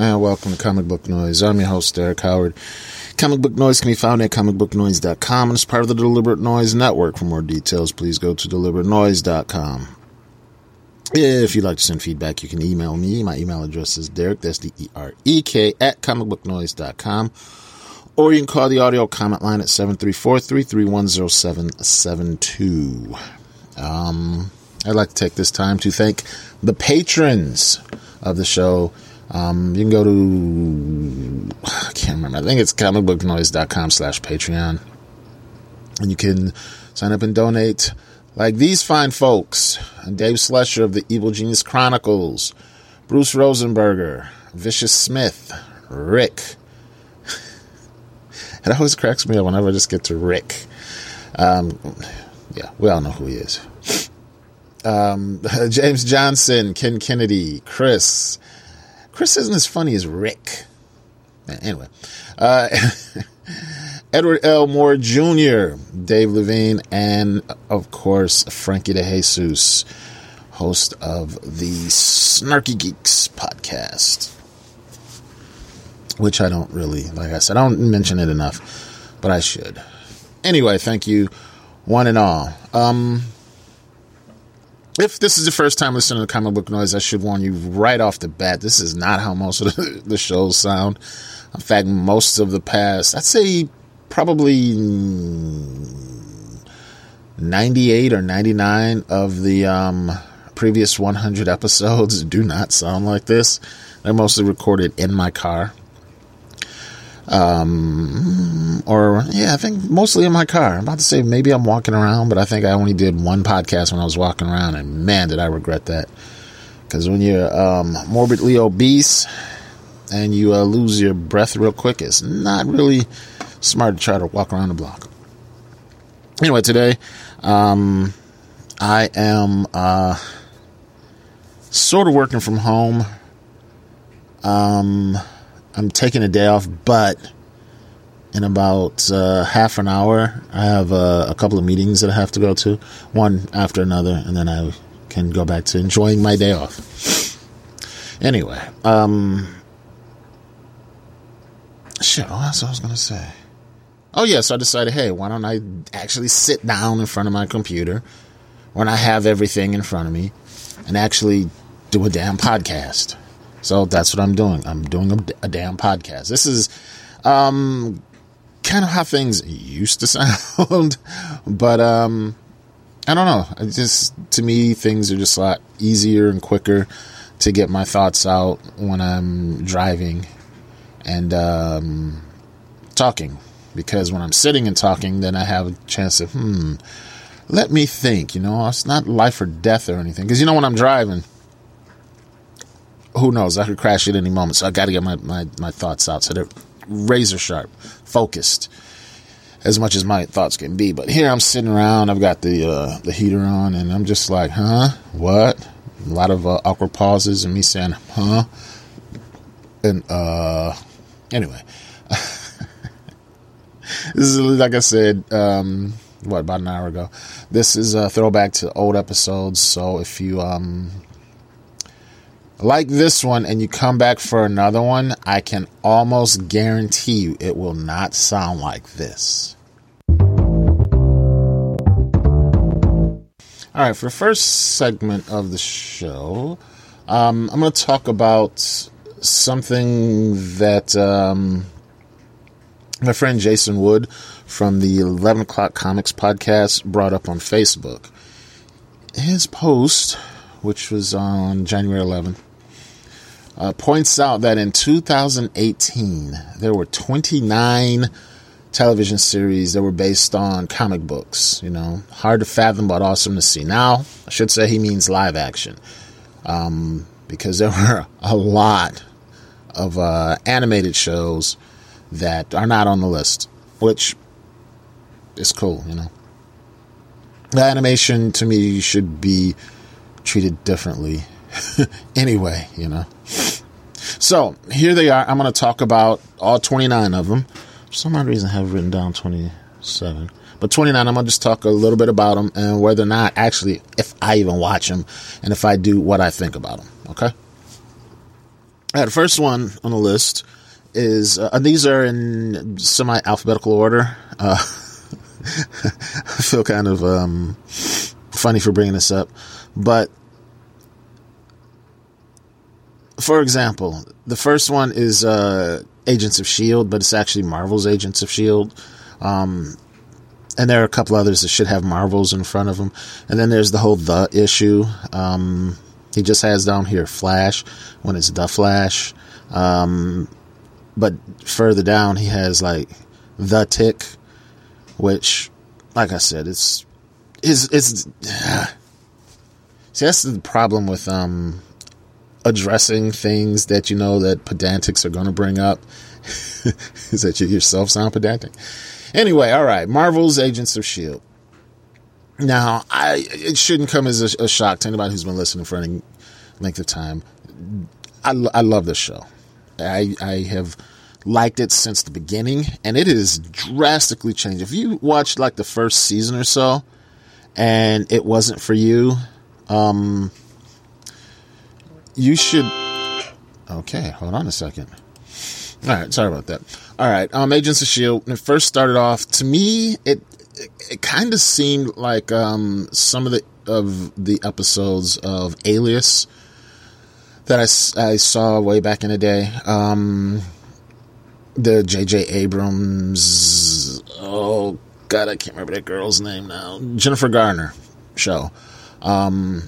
And welcome to Comic Book Noise. I'm your host, Derek Howard. Comic Book Noise can be found at comicbooknoise.com and is part of the Deliberate Noise Network. For more details, please go to deliberatenoise.com. If you'd like to send feedback, you can email me. My email address is Derek, that's D E R E K, at comicbooknoise.com. Or you can call the audio comment line at 734 331 0772. Um, I'd like to take this time to thank the patrons of the show. Um, you can go to, I can't remember, I think it's comicbooknoise.com slash Patreon. And you can sign up and donate like these fine folks. Dave Slusher of the Evil Genius Chronicles, Bruce Rosenberger, Vicious Smith, Rick. it always cracks me up whenever I just get to Rick. Um, yeah, we all know who he is. Um, James Johnson, Ken Kennedy, Chris, Chris isn't as funny as Rick. Anyway, uh, Edward L. Moore Jr., Dave Levine, and of course, Frankie DeJesus, host of the Snarky Geeks podcast. Which I don't really, like I said, I don't mention it enough, but I should. Anyway, thank you, one and all. Um, if this is the first time listening to comic book noise, I should warn you right off the bat. This is not how most of the, the shows sound. In fact, most of the past, I'd say probably 98 or 99 of the um, previous 100 episodes do not sound like this. They're mostly recorded in my car. Um, or yeah, I think mostly in my car. I'm about to say maybe I'm walking around, but I think I only did one podcast when I was walking around, and man, did I regret that. Because when you're um, morbidly obese and you uh, lose your breath real quick, it's not really smart to try to walk around the block. Anyway, today, um, I am uh, sort of working from home. Um, I'm taking a day off, but in about uh, half an hour, I have uh, a couple of meetings that I have to go to, one after another, and then I can go back to enjoying my day off. Anyway, um, shit, what else I was gonna say? Oh yeah, so I decided, hey, why don't I actually sit down in front of my computer when I have everything in front of me and actually do a damn podcast. So that's what I'm doing. I'm doing a, a damn podcast. This is um, kind of how things used to sound, but um, I don't know. Just to me, things are just a lot easier and quicker to get my thoughts out when I'm driving and um, talking. Because when I'm sitting and talking, then I have a chance to hmm. Let me think. You know, it's not life or death or anything. Because you know when I'm driving who knows? I could crash at any moment. So I got to get my, my, my thoughts out. So they're razor sharp, focused, as much as my thoughts can be. But here I'm sitting around. I've got the uh, the heater on, and I'm just like, huh? What? A lot of uh, awkward pauses, and me saying, huh? And uh, anyway, this is like I said. Um, what about an hour ago? This is a throwback to old episodes. So if you um like this one and you come back for another one, I can almost guarantee you it will not sound like this. All right, for the first segment of the show, um, I'm going to talk about something that um, my friend Jason Wood from the 11 O'Clock Comics podcast brought up on Facebook. His post, which was on January 11th, uh, points out that in 2018 there were 29 television series that were based on comic books. You know, hard to fathom, but awesome to see. Now, I should say he means live action. Um, because there were a lot of uh, animated shows that are not on the list, which is cool, you know. The animation to me should be treated differently anyway, you know. So here they are. I'm going to talk about all 29 of them. For some odd reason, I have written down 27. But 29, I'm going to just talk a little bit about them and whether or not actually, if I even watch them, and if I do, what I think about them. Okay? All right, the first one on the list is uh, these are in semi alphabetical order. Uh, I feel kind of um, funny for bringing this up, but for example, the first one is uh, Agents of Shield, but it's actually Marvel's Agents of Shield. Um, and there are a couple others that should have Marvels in front of them. And then there's the whole the issue. Um, he just has down here Flash when it's the Flash. Um, but further down, he has like the Tick, which, like I said, it's is it's. Uh, see, that's the problem with um addressing things that you know that pedantics are going to bring up is that you yourself sound pedantic. Anyway, all right, Marvel's Agents of Shield. Now, I it shouldn't come as a, a shock to anybody who's been listening for any length of time. I, I love this show. I I have liked it since the beginning, and it has drastically changed. If you watched like the first season or so, and it wasn't for you, um, you should. Okay, hold on a second. All right, sorry about that. All right, um, Agents of Shield. When it first started off, to me, it it, it kind of seemed like um, some of the of the episodes of Alias that I, I saw way back in the day. Um, the J.J. Abrams. Oh God, I can't remember that girl's name now. Jennifer Garner show. Um,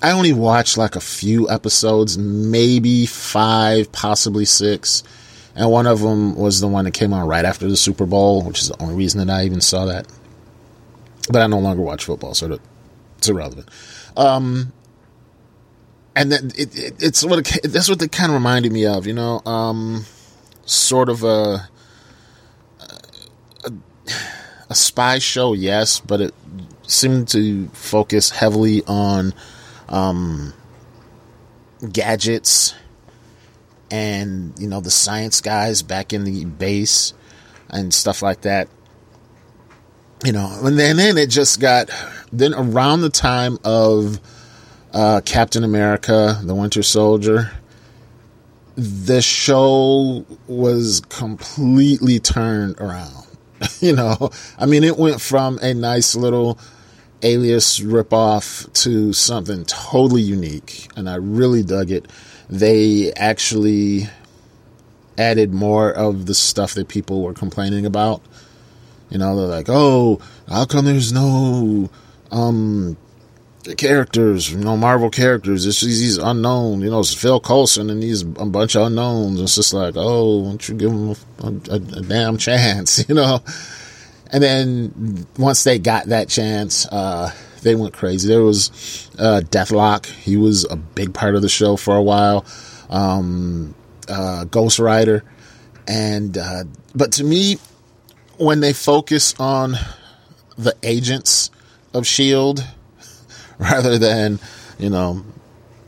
I only watched like a few episodes, maybe five, possibly six. And one of them was the one that came on right after the Super Bowl, which is the only reason that I even saw that. But I no longer watch football, so it's irrelevant. Um, and then it, it, it's what it, that's what it kind of reminded me of, you know, um, sort of a, a a spy show, yes, but it seemed to focus heavily on um, gadgets and you know the science guys back in the base and stuff like that you know and then, and then it just got then around the time of uh, captain america the winter soldier the show was completely turned around you know. I mean it went from a nice little alias ripoff to something totally unique, and I really dug it. They actually added more of the stuff that people were complaining about. You know, they're like, "Oh, how come there's no um characters, you know, Marvel characters. It's just these unknown, you know, it's Phil Coulson and these a bunch of unknowns. It's just like, oh, don't you give them a, a, a damn chance, you know? And then once they got that chance, uh, they went crazy. There was uh, Deathlok. He was a big part of the show for a while. Um, uh, Ghost Rider, and uh, but to me, when they focus on the agents of Shield rather than you know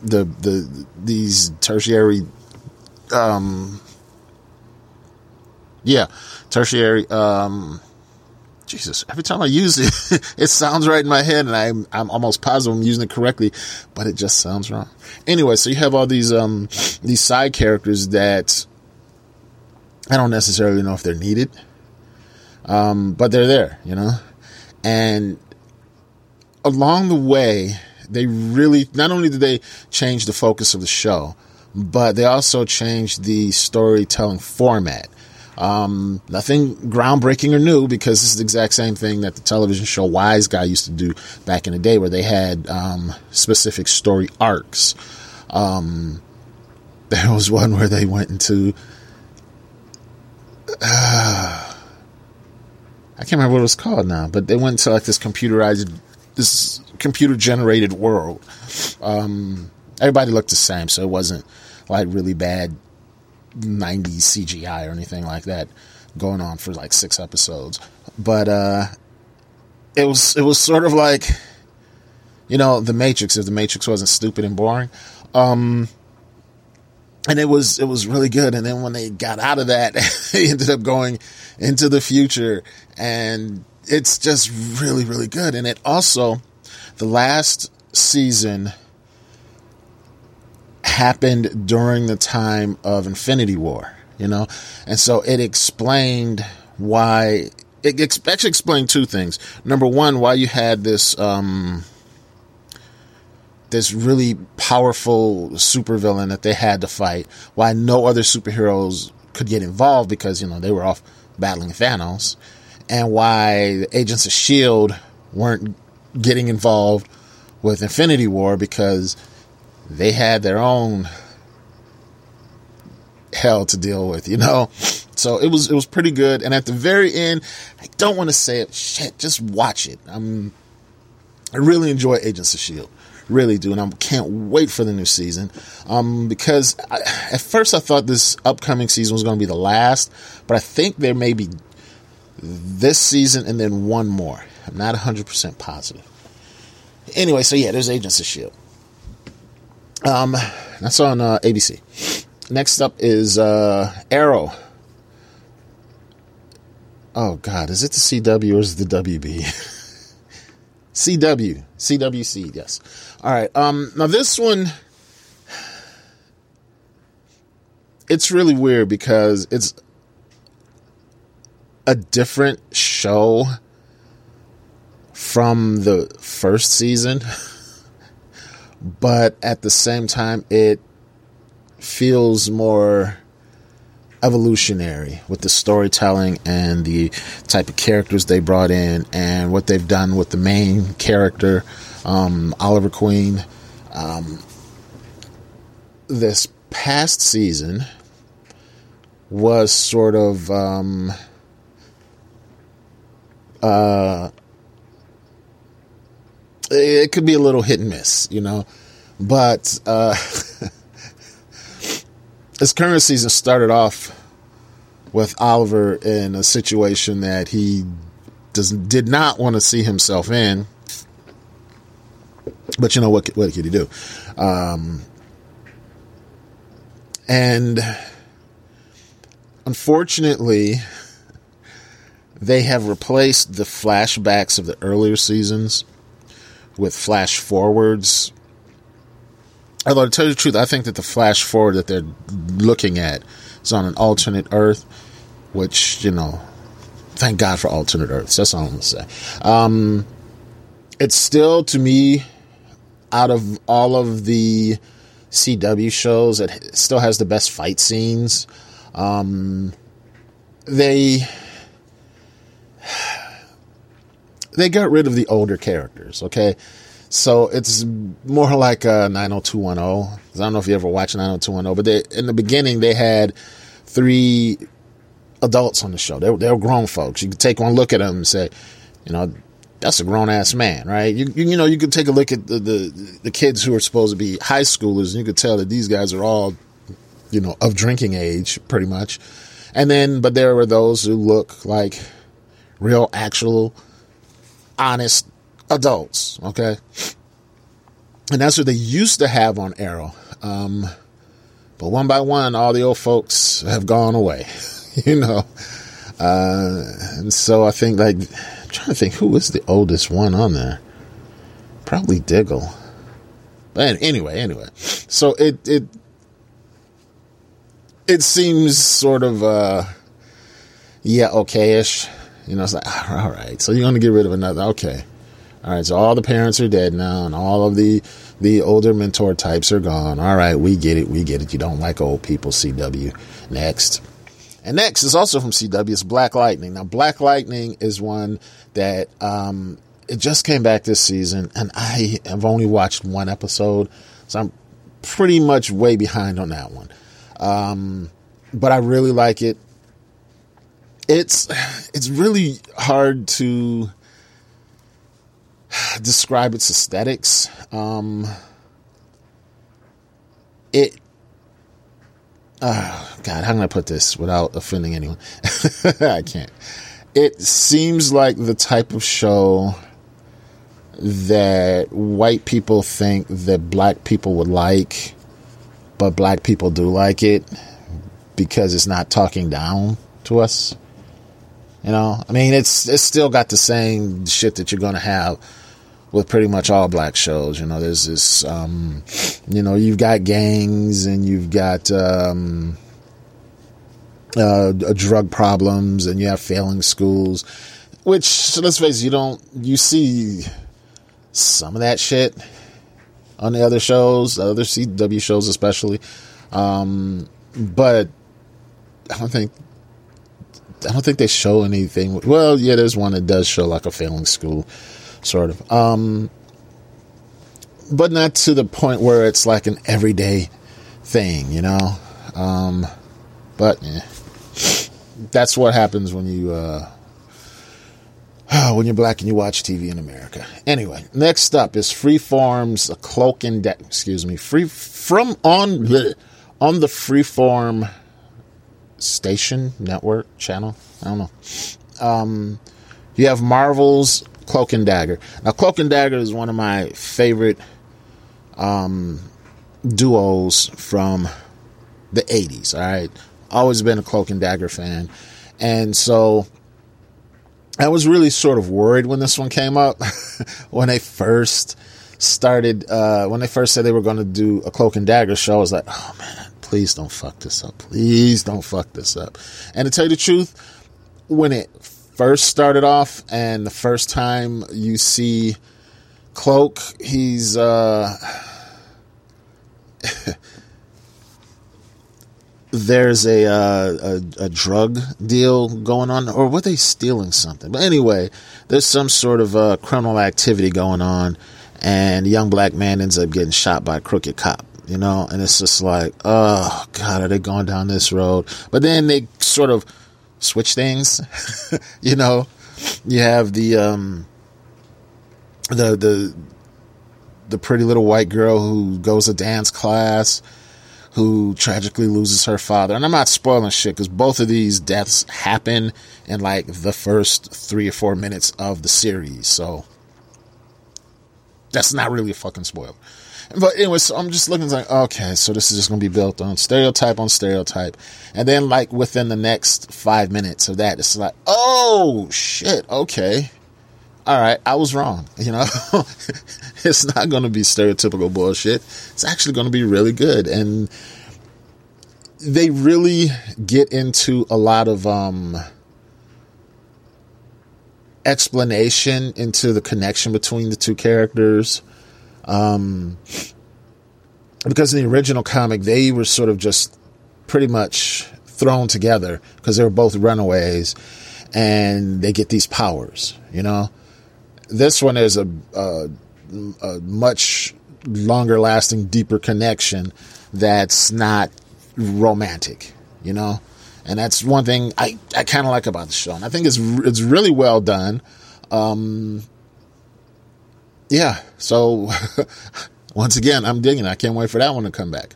the the these tertiary um yeah tertiary um Jesus, every time I use it, it sounds right in my head, and I'm I'm almost positive I'm using it correctly, but it just sounds wrong. Anyway, so you have all these um these side characters that I don't necessarily know if they're needed, um, but they're there, you know, and along the way, they really not only did they change the focus of the show, but they also changed the storytelling format. Um, nothing groundbreaking or new because this is the exact same thing that the television show Wiseguy used to do back in the day, where they had um, specific story arcs. Um, there was one where they went into. Uh, I can't remember what it was called now, but they went into like this computerized, this computer generated world. Um, everybody looked the same, so it wasn't like really bad 90s CGI or anything like that going on for like six episodes. But uh it was it was sort of like you know, the Matrix if the Matrix wasn't stupid and boring. Um and it was it was really good and then when they got out of that they ended up going into the future and it's just really really good and it also the last season happened during the time of Infinity War, you know? And so it explained why it actually explained two things. Number one, why you had this um this really powerful supervillain that they had to fight, why no other superheroes could get involved because, you know, they were off battling Thanos, and why the Agents of S.H.I.E.L.D. weren't getting involved with Infinity War because they had their own hell to deal with, you know? So it was it was pretty good. And at the very end, I don't want to say it. Shit, just watch it. I'm I really enjoy Agents of Shield, really do, and I can't wait for the new season. Um, because I, at first I thought this upcoming season was going to be the last, but I think there may be this season and then one more. I'm not 100 percent positive. Anyway, so yeah, there's Agents of Shield. Um, that's on uh, ABC. Next up is uh, Arrow. Oh God, is it the CW or is it the WB? CW, CWC, yes. All right. Um, now this one, it's really weird because it's a different show from the first season, but at the same time, it feels more evolutionary with the storytelling and the type of characters they brought in and what they've done with the main character, um, Oliver Queen. Um, this past season was sort of um, uh, it could be a little hit and miss, you know, but uh, this current season started off with Oliver in a situation that he does did not want to see himself in. But you know what? What could he do? Um, and unfortunately, they have replaced the flashbacks of the earlier seasons with flash forwards Although to tell you the truth, I think that the flash forward that they're looking at is on an alternate Earth, which you know, thank God for alternate Earths. That's all I'm gonna say. Um, it's still to me, out of all of the CW shows, it still has the best fight scenes. Um, they they got rid of the older characters. Okay, so it's more like uh, a 90210. I don't know if you ever watched 90210, but they, in the beginning they had three adults on the show. They, they were grown folks. You could take one look at them and say, you know, that's a grown ass man, right? You, you, you know, you could take a look at the, the, the kids who are supposed to be high schoolers, and you could tell that these guys are all, you know, of drinking age, pretty much. And then, but there were those who look like real, actual, honest adults, okay? And that's what they used to have on Arrow. Um, but one by one, all the old folks have gone away, you know. Uh, and so I think, like, I'm trying to think who is the oldest one on there. Probably Diggle. But anyway, anyway. So it, it, it seems sort of, uh, yeah, okay-ish. You know, it's like, all right, so you're going to get rid of another, okay. All right, so all the parents are dead now, and all of the the older mentor types are gone. All right, we get it, we get it. You don't like old people, CW. Next. And next is also from CW. It's Black Lightning. Now, Black Lightning is one that um, it just came back this season, and I have only watched one episode, so I'm pretty much way behind on that one. Um, but I really like it. It's it's really hard to describe its aesthetics. Um, it oh god how can i put this without offending anyone? I can't. It seems like the type of show that white people think that black people would like but black people do like it because it's not talking down to us you know i mean it's it's still got the same shit that you're gonna have with pretty much all black shows. You know, there's this, um, you know, you've got gangs and you've got um, uh, drug problems and you have failing schools, which let's face it, you don't you see some of that shit on the other shows, the other CW shows especially, um, but I don't think. I don't think they show anything. Well, yeah, there's one that does show like a failing school sort of. Um, but not to the point where it's like an everyday thing, you know. Um, but eh, that's what happens when you uh, when you're black and you watch TV in America. Anyway, next up is Freeform's "A Cloak and De- excuse me, Freeform on bleh, on the Freeform station network channel. I don't know. Um, you have Marvel's Cloak and Dagger. Now, Cloak and Dagger is one of my favorite um, duos from the 80s, all right? Always been a Cloak and Dagger fan. And so I was really sort of worried when this one came up, when they first started, uh, when they first said they were going to do a Cloak and Dagger show. I was like, oh man, please don't fuck this up. Please don't fuck this up. And to tell you the truth, when it first started off, and the first time you see Cloak, he's uh, there's a, uh, a, a drug deal going on, or were they stealing something? But anyway, there's some sort of uh, criminal activity going on, and a young black man ends up getting shot by a crooked cop. You know, and it's just like, oh god, are they going down this road? But then they sort of switch things. you know, you have the um, the the the pretty little white girl who goes to dance class who tragically loses her father. And I'm not spoiling shit because both of these deaths happen in like the first three or four minutes of the series. So that's not really a fucking spoiler. But anyway, so I'm just looking like, okay, so this is just going to be built on stereotype on stereotype. And then, like, within the next five minutes of that, it's like, oh, shit, okay. All right, I was wrong. You know, it's not going to be stereotypical bullshit. It's actually going to be really good. And they really get into a lot of, um, explanation into the connection between the two characters. Um, because in the original comic, they were sort of just pretty much thrown together because they were both runaways and they get these powers, you know? This one is a, a, a much longer lasting, deeper connection that's not romantic, you know? And that's one thing I, I kind of like about the show. And I think it's, it's really well done. Um, yeah, so once again, I'm digging. I can't wait for that one to come back.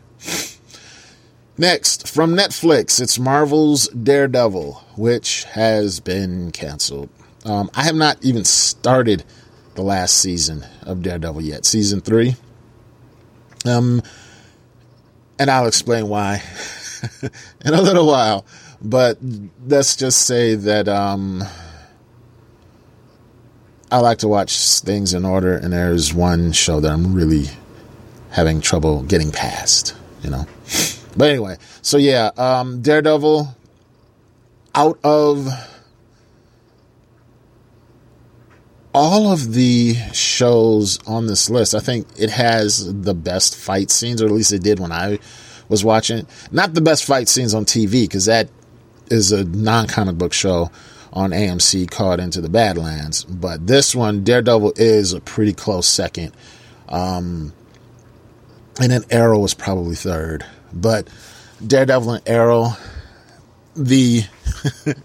Next, from Netflix, it's Marvel's Daredevil, which has been canceled. Um, I have not even started the last season of Daredevil yet, season three. Um, and I'll explain why in a little while. But let's just say that um, I like to watch things in order, and there's one show that I'm really having trouble getting past, you know. But anyway, so yeah, um, Daredevil out of all of the shows on this list, I think it has the best fight scenes, or at least it did when I was watching. Not the best fight scenes on TV, because that is a non comic book show on AMC called Into the Badlands. But this one, Daredevil, is a pretty close second. Um, and then Arrow was probably third. But Daredevil and Arrow, the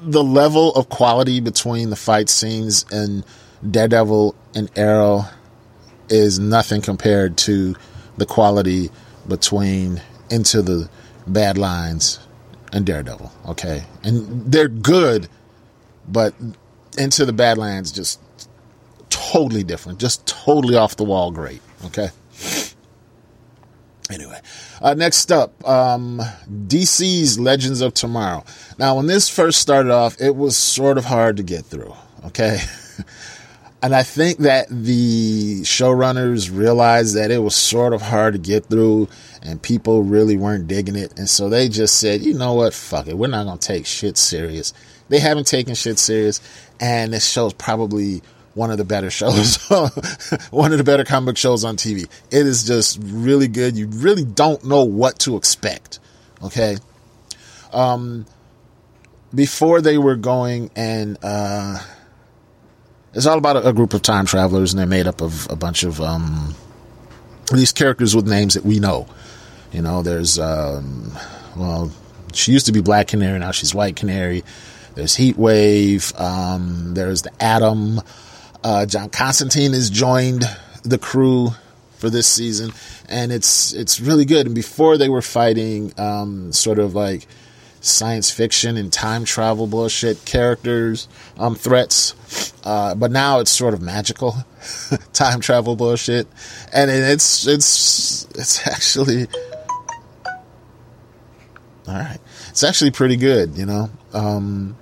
the level of quality between the fight scenes and Daredevil and Arrow is nothing compared to the quality between Into the Badlands and Daredevil. Okay, and they're good, but Into the Badlands just totally different, just totally off the wall great. Okay. Anyway, uh, next up, um, DC's Legends of Tomorrow. Now, when this first started off, it was sort of hard to get through. Okay. and I think that the showrunners realized that it was sort of hard to get through and people really weren't digging it. And so they just said, you know what? Fuck it. We're not going to take shit serious. They haven't taken shit serious. And this show's probably one of the better shows, one of the better comic shows on TV. It is just really good. You really don't know what to expect. Okay. Um, before they were going and, uh, it's all about a, a, group of time travelers and they're made up of a bunch of, um, these characters with names that we know. You know, there's, um, well, she used to be Black Canary, now she's White Canary. There's Heat Wave. Um, there's the Atom. Uh, John Constantine has joined the crew for this season, and it's it's really good. And before they were fighting, um, sort of like science fiction and time travel bullshit characters, um, threats, uh, but now it's sort of magical time travel bullshit, and it's it's it's actually all right. It's actually pretty good, you know. Um,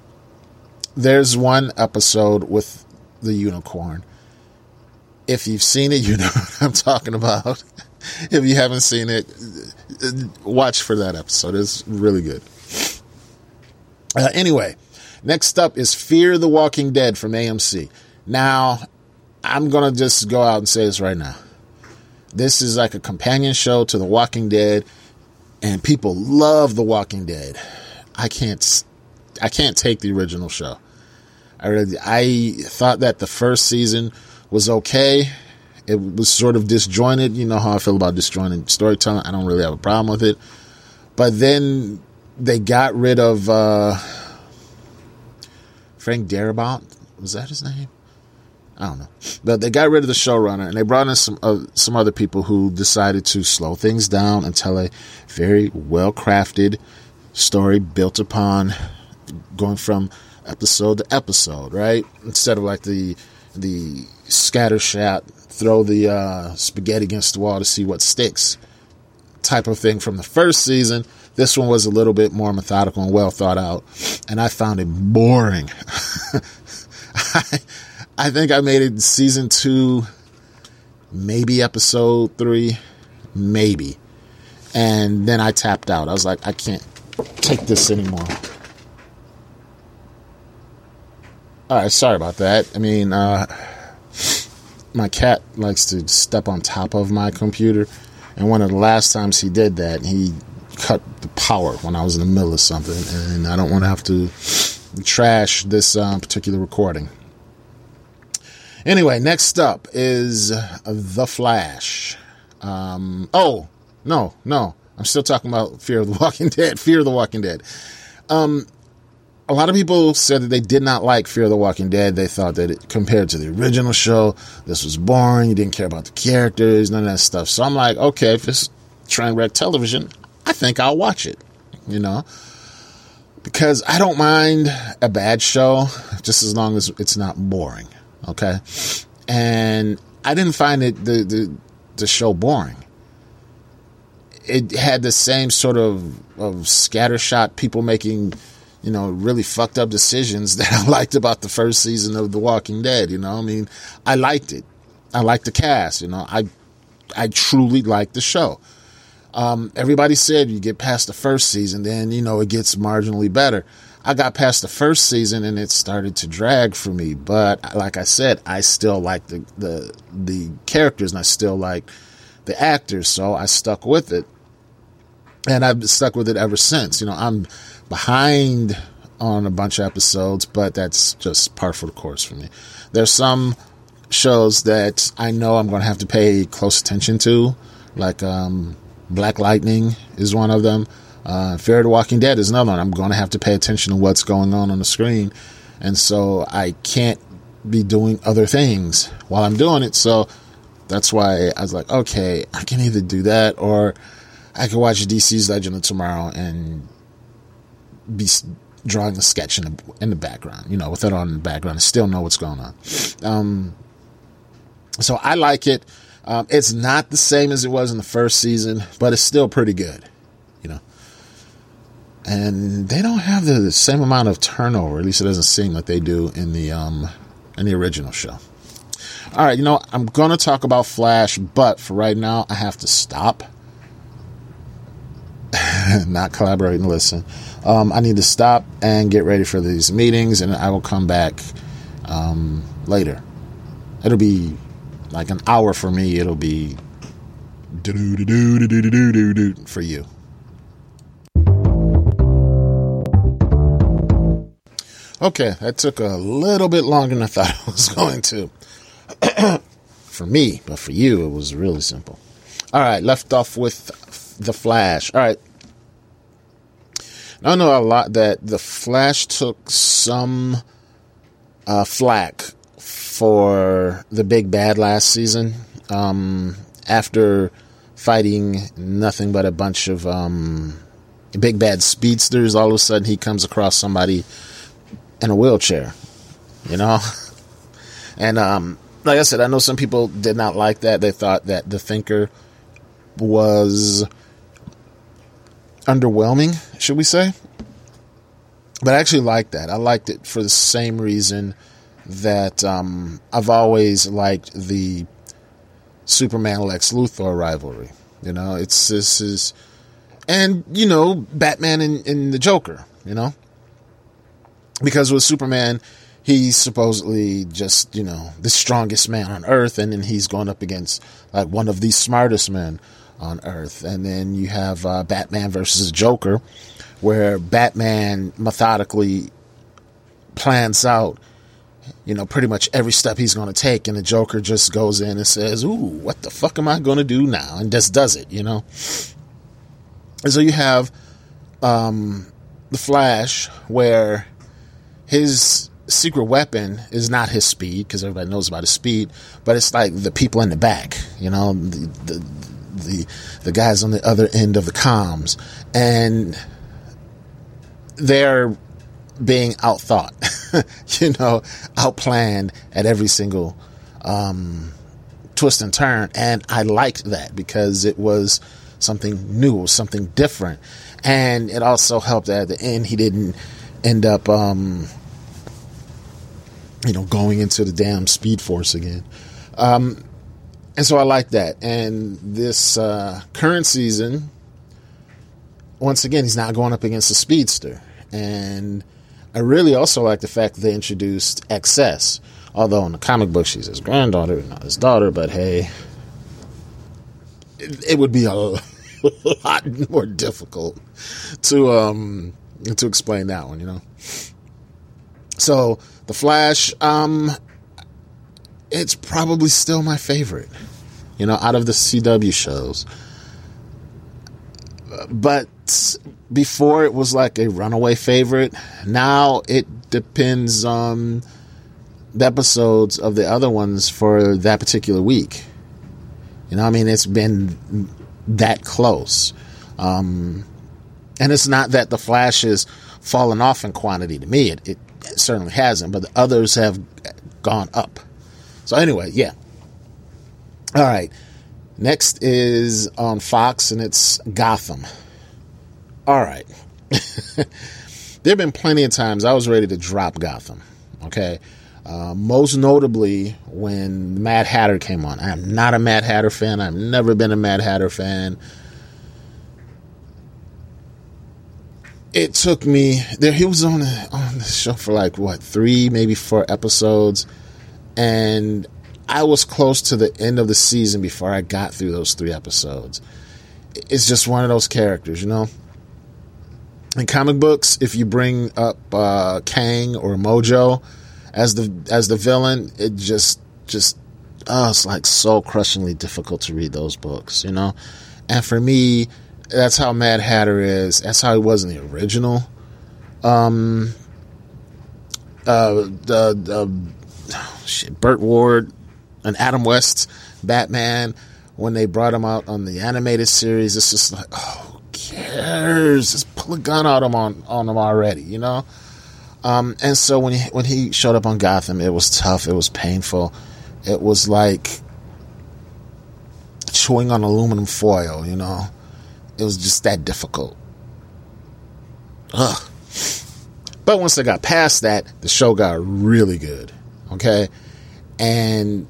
there's one episode with the unicorn. If you've seen it, you know what I'm talking about. if you haven't seen it, watch for that episode. It's really good. Uh, anyway, next up is Fear the Walking Dead from AMC. Now, I'm going to just go out and say this right now. This is like a companion show to The Walking Dead, and people love The Walking Dead. I can't, I can't take the original show. I really, I thought that the first season was okay. It was sort of disjointed. You know how I feel about disjointed storytelling. I don't really have a problem with it. But then they got rid of uh, Frank Darabont. Was that his name? I don't know. But they got rid of the showrunner and they brought in some uh, some other people who decided to slow things down and tell a very well crafted story built upon going from episode to episode, right? Instead of like the the scatter shot, throw the uh, spaghetti against the wall to see what sticks type of thing from the first season. This one was a little bit more methodical and well thought out, and I found it boring. I, I think I made it season two, maybe episode three, maybe. And then I tapped out. I was like, I can't take this anymore. All right, sorry about that. I mean, uh, my cat likes to step on top of my computer, and one of the last times he did that, he cut the power when I was in the middle of something, and I don't want to have to trash this uh, particular recording. Anyway, next up is The Flash. Um, oh, no, no. I'm still talking about Fear of the Walking Dead. Fear of the Walking Dead. Um, a lot of people said that they did not like Fear of the Walking Dead. They thought that it, compared to the original show, this was boring. You didn't care about the characters, none of that stuff. So I'm like, okay, if it's train wreck television, I think I'll watch it. You know, because I don't mind a bad show just as long as it's not boring. Okay, and I didn't find it the the, the show boring. It had the same sort of of scattershot people making you know, really fucked up decisions that I liked about the first season of The Walking Dead. You know, I mean, I liked it. I liked the cast. You know, I I truly liked the show. Um, everybody said you get past the first season, then you know it gets marginally better. I got past the first season and it started to drag for me. But like I said, I still like the the the characters and I still like the actors, so I stuck with it, and I've stuck with it ever since. You know, I'm behind on a bunch of episodes, but that's just par for the course for me. There's some shows that I know I'm going to have to pay close attention to, like um, Black Lightning is one of them. Uh, Fear the Walking Dead is another one. I'm going to have to pay attention to what's going on on the screen, and so I can't be doing other things while I'm doing it. So That's why I was like, okay, I can either do that or I can watch DC's Legend of Tomorrow and be drawing a sketch in the, in the background, you know, with it on in the background and still know what's going on. Um, so I like it. Um, it's not the same as it was in the first season, but it's still pretty good, you know. And they don't have the same amount of turnover. At least it doesn't seem like they do in the um, in the original show. All right, you know I'm gonna talk about Flash, but for right now I have to stop. not collaborate and listen. Um, I need to stop and get ready for these meetings, and I will come back um, later. It'll be like an hour for me. It'll be for you. Okay, that took a little bit longer than I thought it was going to. for me, but for you, it was really simple. All right, left off with the Flash. All right. I know a lot that the Flash took some uh, flack for the big bad last season um, after fighting nothing but a bunch of um, big bad speedsters. All of a sudden, he comes across somebody in a wheelchair, you know? And um, like I said, I know some people did not like that. They thought that the Thinker was underwhelming, should we say? But I actually liked that. I liked it for the same reason that um, I've always liked the Superman Lex Luthor rivalry. You know, it's this is, and you know, Batman and, and the Joker. You know, because with Superman, he's supposedly just you know the strongest man on Earth, and then he's going up against like one of the smartest men on Earth, and then you have uh, Batman versus Joker, where Batman methodically plans out you know, pretty much every step he's going to take, and the Joker just goes in and says, "Ooh, what the fuck am I going to do now?" and just does it, you know. And so you have um, the Flash, where his secret weapon is not his speed because everybody knows about his speed, but it's like the people in the back, you know, the the the, the guys on the other end of the comms, and they're being outthought, you know, outplanned at every single um, twist and turn. And I liked that because it was something new, something different. And it also helped that at the end he didn't end up, um, you know, going into the damn Speed Force again. Um, and so I like that. And this uh, current season, once again, he's not going up against a speedster. And I really also like the fact that they introduced XS. Although in the comic book she's his granddaughter, not his daughter, but hey, it, it would be a lot more difficult to um to explain that one, you know. So the Flash, um, it's probably still my favorite, you know, out of the CW shows. But before it was like a runaway favorite. Now it depends on the episodes of the other ones for that particular week. You know, I mean, it's been that close. Um, and it's not that the Flash has fallen off in quantity to me. It, it, it certainly hasn't, but the others have gone up. So, anyway, yeah. All right. Next is on Fox, and it's Gotham. All right. there have been plenty of times I was ready to drop Gotham. Okay. Uh, most notably when Mad Hatter came on. I'm not a Mad Hatter fan. I've never been a Mad Hatter fan. It took me there. He was on a, on the show for like what three, maybe four episodes, and I was close to the end of the season before I got through those three episodes. It's just one of those characters, you know in comic books, if you bring up uh, Kang or Mojo as the as the villain, it just just oh, it's like so crushingly difficult to read those books, you know. And for me, that's how Mad Hatter is. That's how he was in the original. Um, uh, the, the oh, shit, Burt Ward and Adam West Batman when they brought him out on the animated series. It's just like, oh, cares? Just pull a gun out him on on him already, you know. Um, and so when he when he showed up on Gotham, it was tough. It was painful. It was like chewing on aluminum foil, you know. It was just that difficult. Ugh. But once I got past that, the show got really good. Okay. And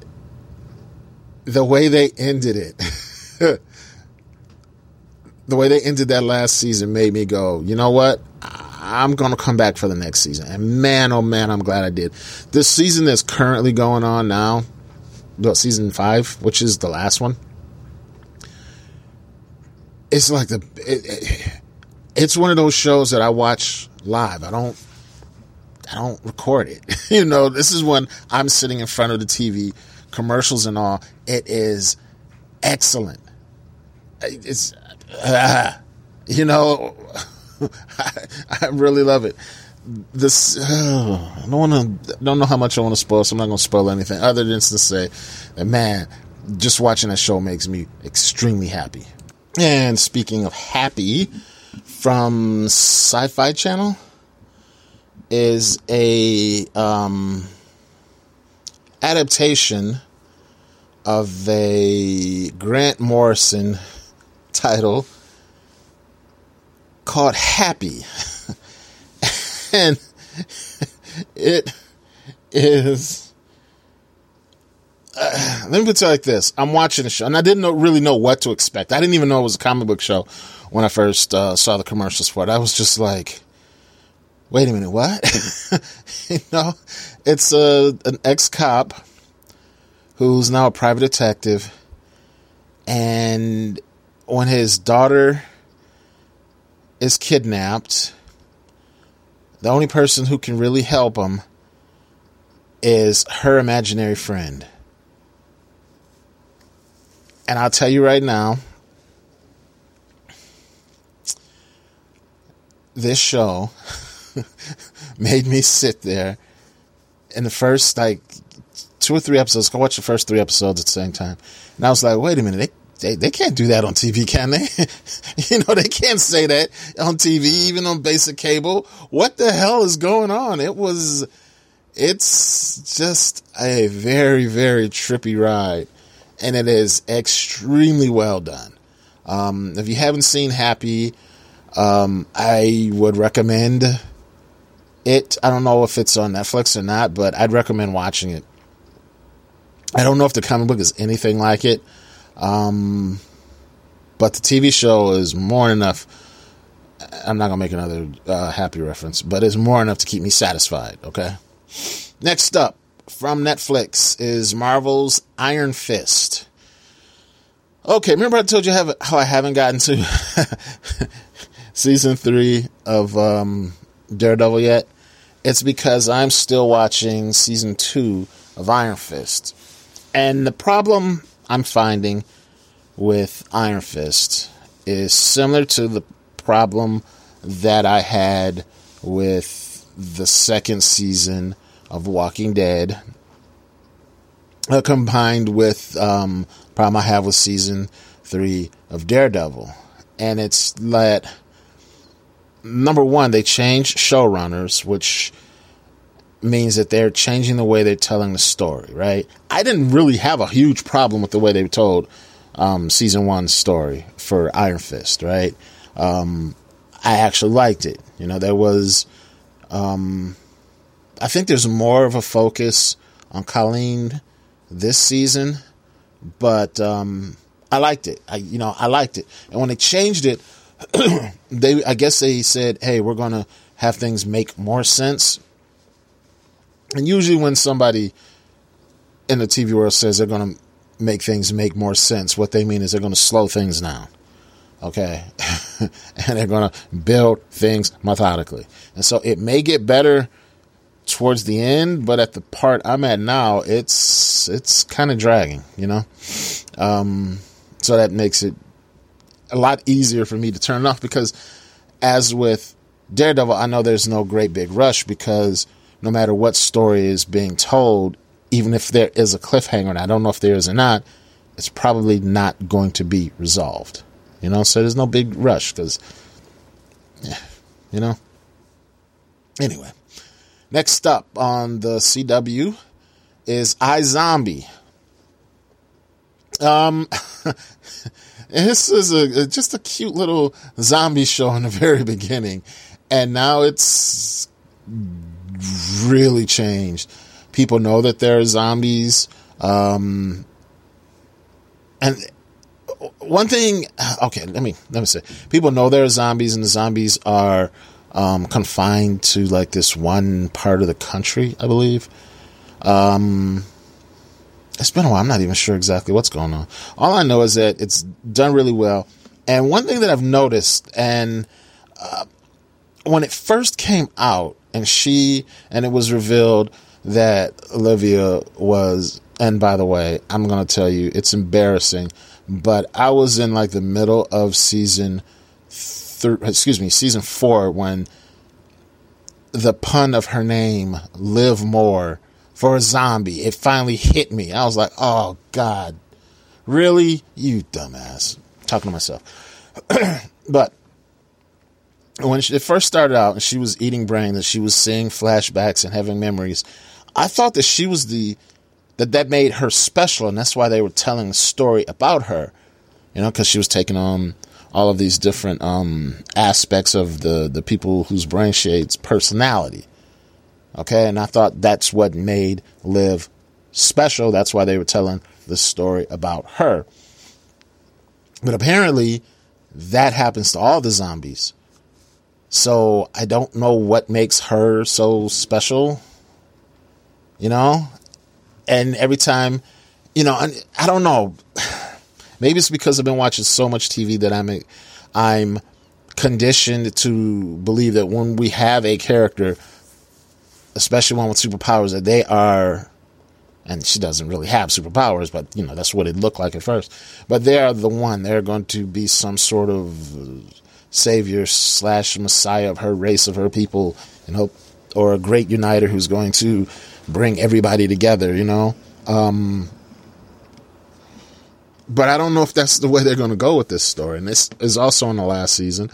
the way they ended it, the way they ended that last season made me go, you know what? I'm going to come back for the next season. And man, oh man, I'm glad I did. This season that's currently going on now, season five, which is the last one, it's like the, it, it, it's one of those shows that I watch live. I don't, I don't record it. you know, this is when I'm sitting in front of the TV, commercials and all. It is excellent. It's, you know, I, I, really love it. This uh, I don't want to don't know how much I want to spoil, so I'm not going to spoil anything other than to say that man, just watching that show makes me extremely happy. And speaking of happy, from Sci-Fi Channel is a um, adaptation of a Grant Morrison title called Happy. and it is. Uh, let me put it like this: I'm watching the show, and I didn't know, really know what to expect. I didn't even know it was a comic book show when I first uh, saw the commercials for it. I was just like, "Wait a minute, what?" you know, it's a an ex cop who's now a private detective, and when his daughter is kidnapped, the only person who can really help him is her imaginary friend. And I'll tell you right now, this show made me sit there in the first like two or three episodes. I watch the first three episodes at the same time, and I was like, "Wait a minute, they they, can't do that on TV, can they? you know, they can't say that on TV, even on basic cable. What the hell is going on? It was, it's just a very, very trippy ride. And it is extremely well done. Um, if you haven't seen Happy, um, I would recommend it. I don't know if it's on Netflix or not, but I'd recommend watching it. I don't know if the comic book is anything like it. Um, but the TV show is more enough. I'm not gonna make another uh, happy reference, but it's more enough to keep me satisfied. Okay. Next up from Netflix is Marvel's Iron Fist. Okay, remember I told you how I haven't gotten to season three of um, Daredevil yet? It's because I'm still watching season two of Iron Fist. And the problem I'm finding with Iron Fist is similar to the problem that I had with the second season of Walking Dead, uh, combined with um, problem I have with season three of Daredevil, and it's that number one they changed showrunners, which means that they're changing the way they're telling the story, right? I didn't really have a huge problem with the way they told um, season one story for Iron Fist, right? Um, I actually liked it. You know, there was, um, I think there's more of a focus on Colleen this season, but um, I liked it. I, you know, I liked it. And when they changed it, they, I guess they said, "Hey, we're going to have things make more sense." And usually, when somebody in the TV world says they're going to make things make more sense, what they mean is they're going to slow things down. Okay. and they're going to build things methodically. And so it may get better towards the end, but at the part I'm at now, it's it's kind of dragging, you know. Um, so that makes it a lot easier for me to turn it off because, as with Daredevil, I know there's no great big rush because no matter what story is being told, even if there is a cliffhanger, and I don't know if there is or not, it's probably not going to be resolved. You know, so there's no big rush because, yeah, you know. Anyway, next up on the CW is iZombie. Um, this is a just a cute little zombie show in the very beginning, and now it's really changed. People know that there are zombies, um, and one thing. Okay, let me let me say. People know there are zombies, and the zombies are um, confined to like this one part of the country, I believe. Um, it's been a while. I'm not even sure exactly what's going on. All I know is that it's done really well. And one thing that I've noticed, and uh, when it first came out, and she, and it was revealed that Olivia was, and by the way, I'm going to tell you, it's embarrassing, but I was in like the middle of season, excuse me, season four when the pun of her name, Live More for a zombie. It finally hit me. I was like, oh, God. Really? You dumbass. Talking to myself. but when it first started out and she was eating brain, that she was seeing flashbacks and having memories, I thought that she was the that that made her special, and that's why they were telling a story about her. You know, because she was taking on all of these different um, aspects of the the people whose brain shades personality. Okay, and I thought that's what made Liv special. That's why they were telling the story about her. But apparently, that happens to all the zombies. So I don't know what makes her so special. You know? And every time, you know, I, I don't know. Maybe it's because I've been watching so much TV that I'm I'm conditioned to believe that when we have a character especially one with superpowers, that they are, and she doesn't really have superpowers, but you know that's what it looked like at first. But they are the one. They're going to be some sort of savior slash messiah of her race, of her people, and hope, or a great uniter who's going to bring everybody together. You know. Um, but I don't know if that's the way they're going to go with this story. And this is also in the last season.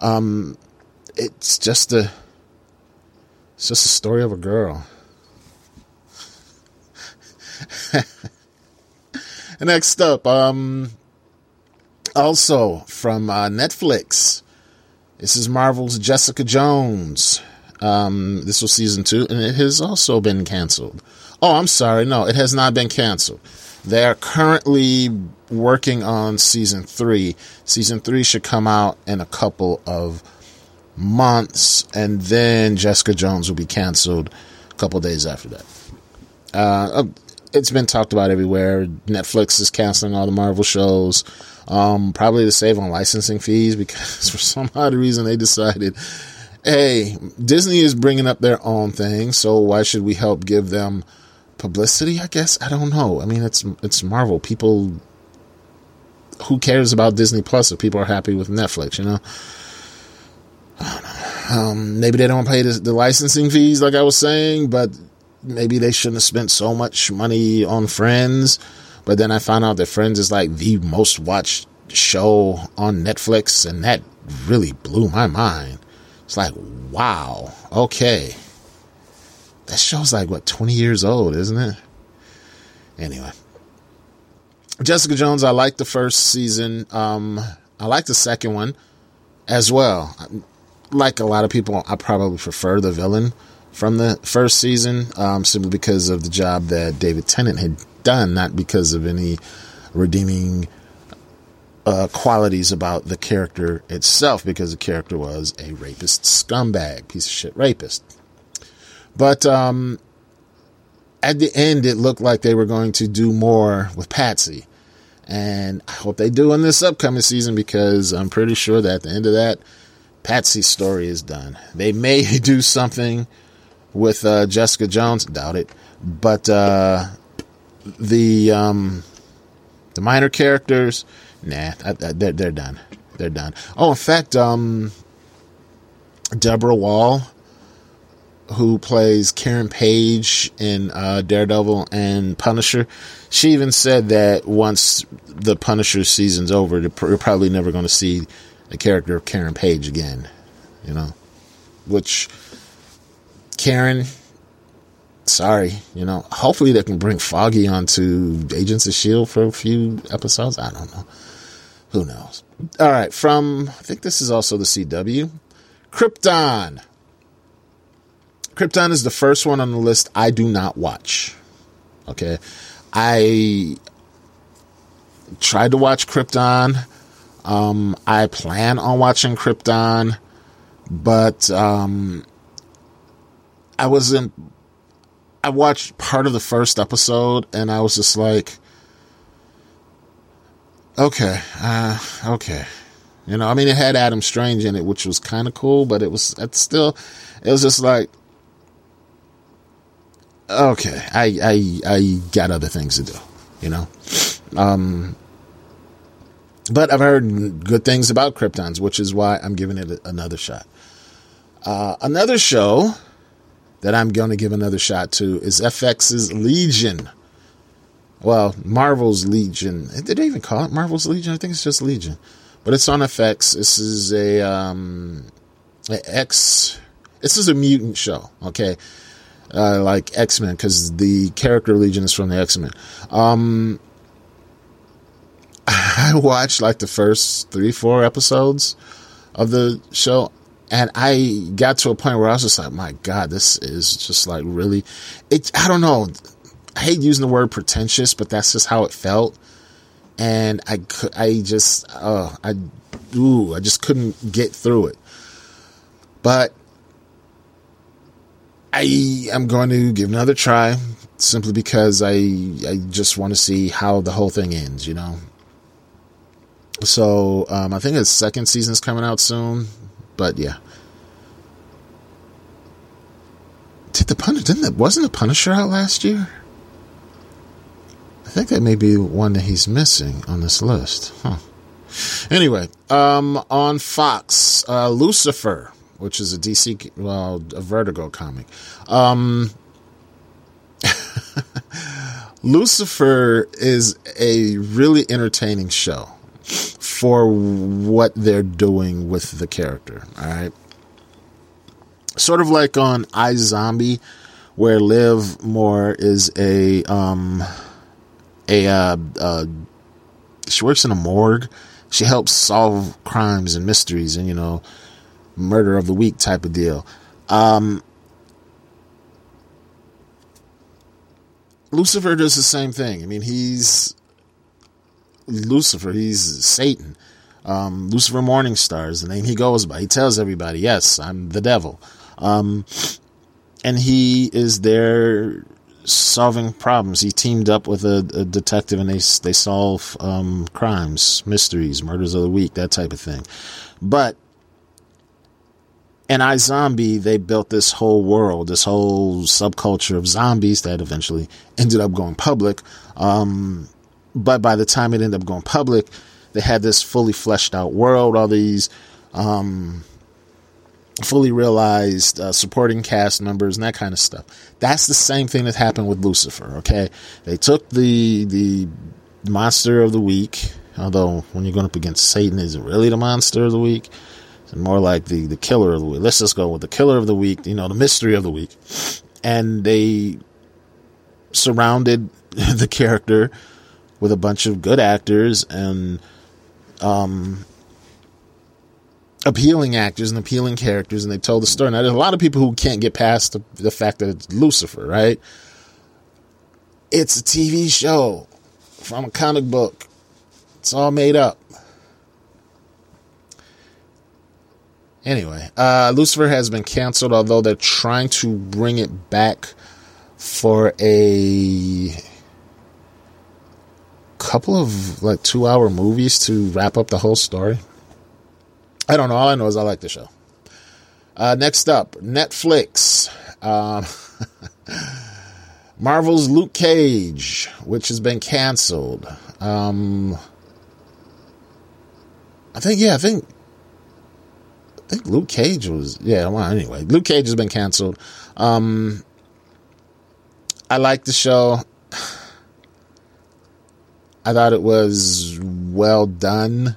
Um, it's just a it's just a story of a girl. Next up, um, also from uh, Netflix, this is Marvel's Jessica Jones. Um, this was season two, and it has also been canceled. Oh, I'm sorry, no, it has not been canceled. They are currently working on season three. Season three should come out in a couple of months, and then Jessica Jones will be canceled a couple days after that. Uh, uh, it's been talked about everywhere. Netflix is canceling all the Marvel shows, um, probably to save on licensing fees because for some odd reason they decided, hey, Disney is bringing up their own thing, so why should we help give them publicity? I guess I don't know. I mean, it's it's Marvel. People, who cares about Disney Plus if people are happy with Netflix? You know. Um, maybe they don't pay the, the, licensing fees, like I was saying, but maybe they shouldn't have spent so much money on Friends. But then I found out that Friends is like the most watched show on Netflix, and that really blew my mind. It's like, wow, okay. That show's like, what, 20 years old, isn't it? Anyway. Jessica Jones, I like the first season. Um, I like the second one as well like a lot of people, I probably prefer the villain from the first season, um, simply because of the job that David Tennant had done, not because of any redeeming uh, qualities about the character itself, because the character was a rapist scumbag, piece of shit rapist. But um, at the end, it looked like they were going to do more with Patsy. And I hope they do in this upcoming season because I'm pretty sure that at the end of that, Patsy's story is done. They may do something with uh, Jessica Jones, doubt it, but uh, the um, the minor characters, nah, they're they're done. They're done. Oh, in fact, um, Deborah Woll who plays Karen Page in uh, Daredevil and Punisher, she even said that once the Punisher season's over, you're probably never going to see the character of Karen Page again. You know, which Karen, sorry, you know, hopefully they can bring Foggy onto Agents of Shield for a few episodes. I don't know. Who knows? All right, from I think this is also the CW. Krypton. Krypton is the first one on the list I do not watch. Okay. I tried to watch Krypton. Um, I plan on watching Krypton, but um, I wasn't. I watched part of the first episode and I was just like, okay, uh, okay. You know, I mean, it had Adam Strange in it, which was kind of cool, but it was, it's still, it was just like, okay, I, I, I got other things to do, you know? Um, but I've heard good things about Kryptons, which is why I'm giving it another shot. Uh, another show that I'm going to give another shot to is FX's Legion. Well, Marvel's Legion. Did they even call it Marvel's Legion? I think it's just Legion. But it's on FX. This is a, um, a X. This is a mutant show, okay? Uh, like X Men, because the character Legion is from the X Men. Um, I watched like the first three, four episodes of the show, and I got to a point where I was just like, "My God, this is just like really." It. I don't know. I hate using the word pretentious, but that's just how it felt. And I, I just, uh, I, ooh, I just couldn't get through it. But I am going to give another try simply because I, I just want to see how the whole thing ends, you know? So, um, I think the second season's coming out soon, but yeah. Did the Punisher, didn't it, wasn't the Punisher out last year? I think that may be one that he's missing on this list. Huh. Anyway, um, on Fox, uh, Lucifer, which is a DC, well, a Vertigo comic. Um, Lucifer is a really entertaining show for what they're doing with the character. All right. Sort of like on iZombie, where Liv Moore is a, um, a uh, uh, she works in a morgue. She helps solve crimes and mysteries and you know murder of the week type of deal. Um, Lucifer does the same thing. I mean, he's Lucifer. He's Satan. Um, Lucifer Morningstar is the name he goes by. He tells everybody, "Yes, I'm the devil," um, and he is there solving problems. He teamed up with a, a detective, and they they solve um, crimes, mysteries, murders of the week, that type of thing. But in iZombie, they built this whole world, this whole subculture of zombies that eventually ended up going public. Um, but by the time it ended up going public, they had this fully fleshed out world, all these um, fully realized uh, supporting cast members and that kind of stuff. That's the same thing that happened with Lucifer. Okay, they took the the monster of the week, although when you're going up against Satan, is it really the monster of the week? It's more like the the killer of the week. Let's just go with the killer of the week. You know, the mystery of the week, and they surrounded the character with a bunch of good actors and um appealing actors and appealing characters, and they told the story. Now, there's a lot of people who can't get past the, the fact that it's Lucifer, right? It's a TV show from a comic book. It's all made up. Anyway, uh, Lucifer has been canceled, although they're trying to bring it back for a couple of like two hour movies to wrap up the whole story. I don't know. All I know is I like the show. Uh, next up, Netflix. Uh, Marvel's Luke Cage, which has been canceled. Um, I think, yeah, I think I think Luke Cage was yeah. Well, anyway, Luke Cage has been canceled. Um, I like the show. I thought it was well done.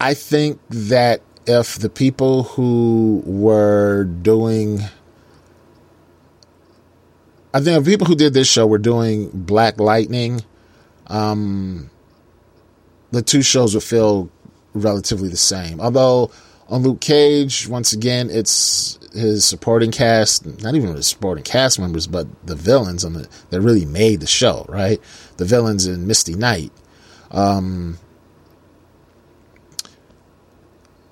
I think that if the people who were doing I think the people who did this show were doing Black Lightning, um, the two shows would feel relatively the same. Although on Luke Cage, once again, it's his supporting cast, not even the supporting cast members, but the villains on the that really made the show, right? The villains in Misty Knight. Um,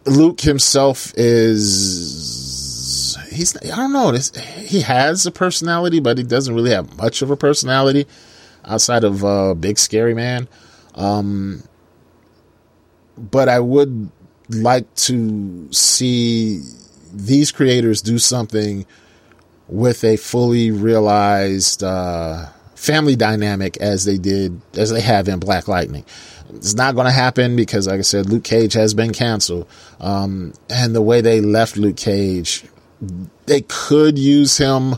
Luke himself is he's I don't know this he has a personality but he doesn't really have much of a personality outside of uh, big scary man um, but I would like to see these creators do something with a fully realized uh, family dynamic as they did as they have in Black Lightning. It's not going to happen because, like I said, Luke Cage has been canceled, um, and the way they left Luke Cage, they could use him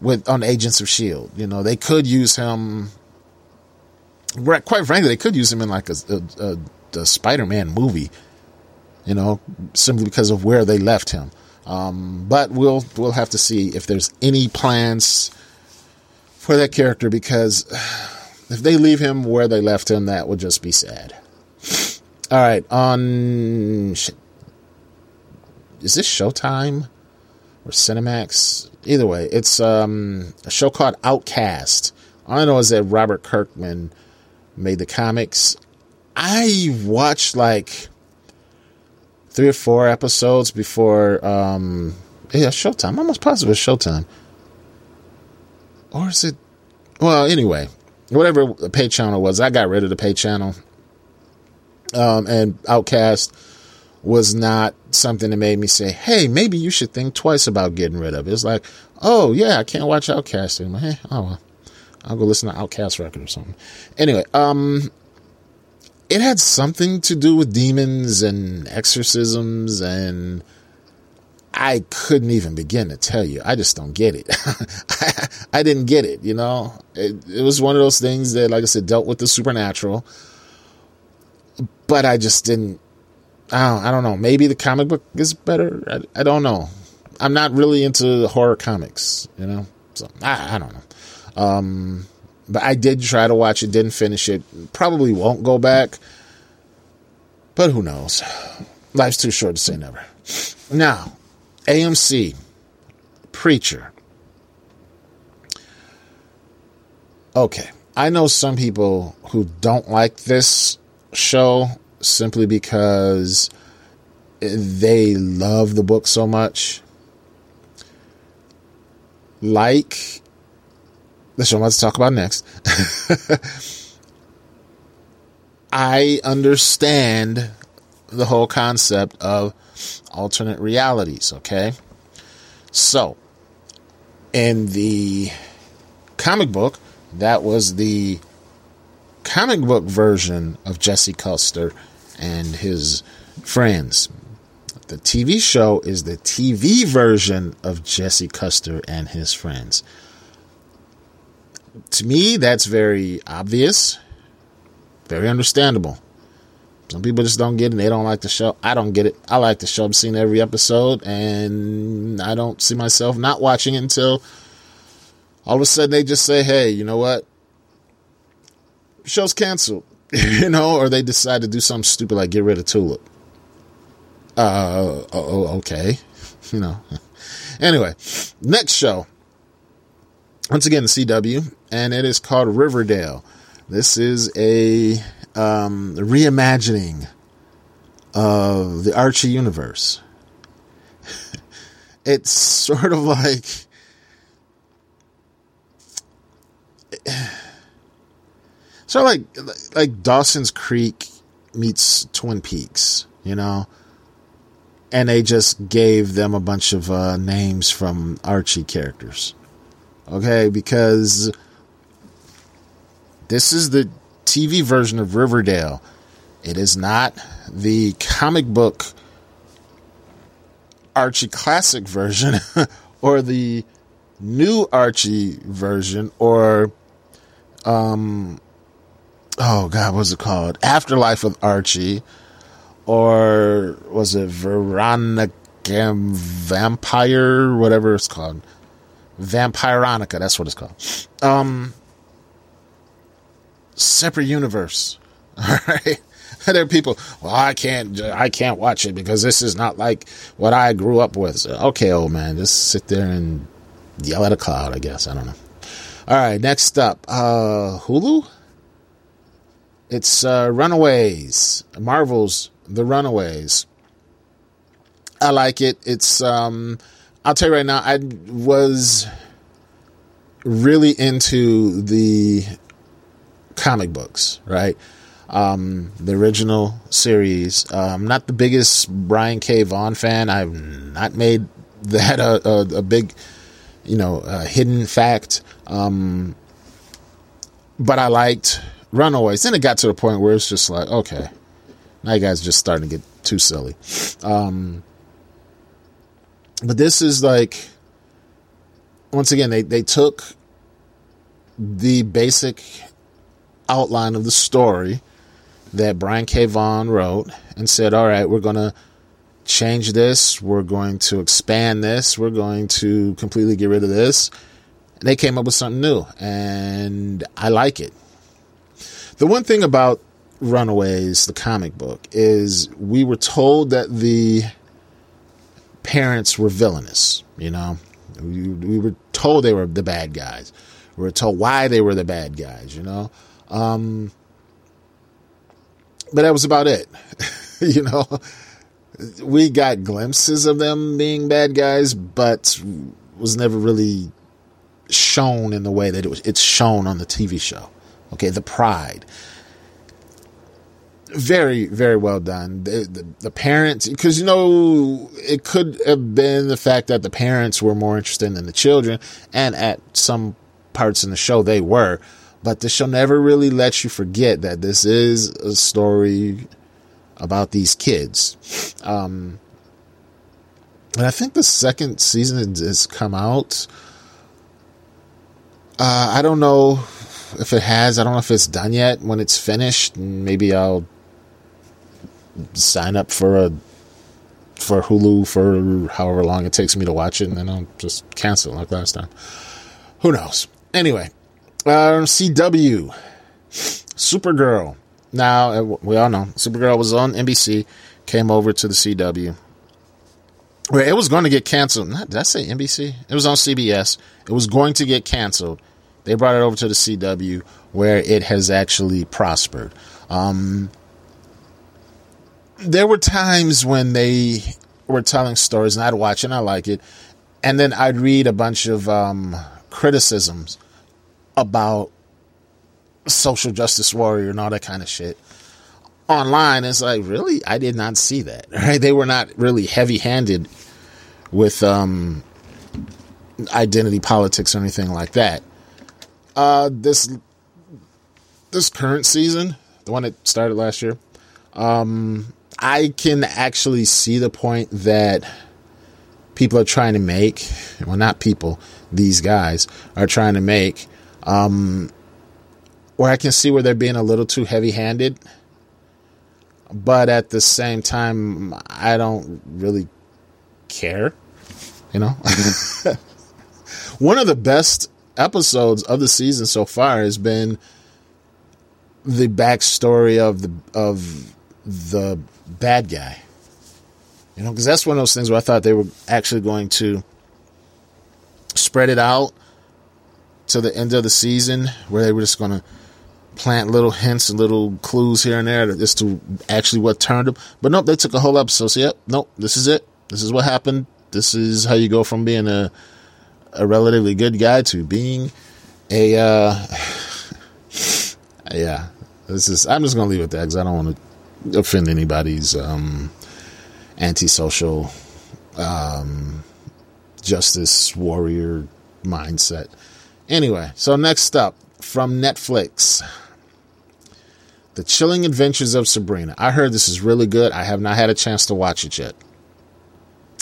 with on Agents of Shield. You know, they could use him. Quite frankly, they could use him in like a, a, a, a Spider-Man movie. You know, simply because of where they left him. Um, but we'll we'll have to see if there's any plans for that character because if they leave him where they left him, that would just be sad. All right, on is this Showtime or Cinemax? Either way, it's um, a show called Outcast. All I know is that Robert Kirkman made the comics. I watched like three or four episodes before um, yeah, Showtime. I'm almost positive it's Showtime. Or is it well, anyway, whatever the pay channel was, I got rid of the pay channel. Um, and Outcast was not something that made me say, "Hey, maybe you should think twice about getting rid of it." It's like, "Oh yeah, I can't watch Outcast anymore." Hey, oh well, I'll go listen to OutKast record or something. Anyway, um, it had something to do with demons and exorcisms and I couldn't even begin to tell you. I just don't get it. I, I, didn't get it, you know? It, it, was one of those things that, like I said, dealt with the supernatural. But I just didn't. I don't, I don't know. Maybe the comic book is better. I, I don't know. I'm not really into horror comics, you know? So I, I don't know. Um, but I did try to watch it, didn't finish it. Probably won't go back. But who knows? Life's too short to say never. Now, AMC, Preacher. Okay, I know some people who don't like this show simply because they love the book so much. Like show I'm about to talk about next. I understand the whole concept of alternate realities, okay? So, in the comic book, that was the comic book version of Jesse Custer and his friends. The TV show is the TV version of Jesse Custer and his friends. To me, that's very obvious, very understandable. Some people just don't get it. They don't like the show. I don't get it. I like the show. I've seen every episode, and I don't see myself not watching it until all of a sudden they just say, "Hey, you know what? Show's canceled." you know, or they decide to do something stupid like get rid of Tulip. Uh, oh, okay. You know. anyway, next show. Once again, CW, and it is called Riverdale. This is a um, reimagining of the Archie universe. it's sort of like sort of like like Dawson's Creek meets Twin Peaks, you know. And they just gave them a bunch of uh, names from Archie characters. Okay, because this is the TV version of Riverdale. It is not the comic book Archie classic version or the new Archie version or um oh god what's it called? Afterlife of Archie or was it Veronica Vampire? Whatever it's called. Vampironica that's what it's called. Um separate universe all right there are people, well, I can't, I can't watch it because this is not like what I grew up with. Okay, old man, just sit there and yell at a cloud, I guess. I don't know. All right, next up, uh, Hulu. It's uh, Runaways, Marvel's The Runaways. I like it. It's, um, I'll tell you right now, I was really into the comic books, right? um, the original series. Uh, I'm not the biggest Brian K. Vaughan fan. I've not made that a, a, a big, you know, hidden fact. Um, but I liked Runaways. Then it got to the point where it's just like, okay, now you guys are just starting to get too silly. Um, but this is like, once again, they, they took the basic outline of the story that Brian K. Vaughan wrote and said, all right, we're going to change this. We're going to expand this. We're going to completely get rid of this. And they came up with something new, and I like it. The one thing about Runaways, the comic book, is we were told that the parents were villainous, you know? We, we were told they were the bad guys. We were told why they were the bad guys, you know? Um, but that was about it. you know, we got glimpses of them being bad guys, but was never really shown in the way that it was. It's shown on the TV show. Okay, the pride. Very, very well done. The, the, the parents, because you know, it could have been the fact that the parents were more interested than the children, and at some parts in the show they were but this show never really let you forget that this is a story about these kids. Um, and I think the second season has come out. Uh, I don't know if it has. I don't know if it's done yet. When it's finished, maybe I'll sign up for a for Hulu for however long it takes me to watch it, and then I'll just cancel it like last time. Who knows? Anyway, uh, CW, Supergirl. Now uh, we all know Supergirl was on NBC, came over to the CW. Where it was going to get canceled. did I say NBC? It was on CBS. It was going to get canceled. They brought it over to the CW, where it has actually prospered. Um, there were times when they were telling stories, and I'd watch and I like it, and then I'd read a bunch of um, criticisms about social justice warrior and all that kind of shit online it's like really? I did not see that right? They were not really heavy handed with um identity politics or anything like that. Uh this this current season the one that started last year um i can actually see the point that people are trying to make well not people these guys are trying to make um, where I can see where they're being a little too heavy handed. But at the same time, I don't really care. You know? One of the best episodes of the season so far has been the backstory of the of the bad guy. You know, because that's one of those things where I thought they were actually going to spread it out to the end of the season where they were just going to plant little hints and little clues here and there as to actually what turned them. But nope, they took a whole episode. So, yep, nope, this is it. This is what happened. This is how you go from being a a relatively good guy to being a uh, yeah. This is. I'm just gonna leave it there because I don't want to offend anybody's um, antisocial um, justice warrior mindset. Anyway, so next up from Netflix, The Chilling Adventures of Sabrina. I heard this is really good. I have not had a chance to watch it yet.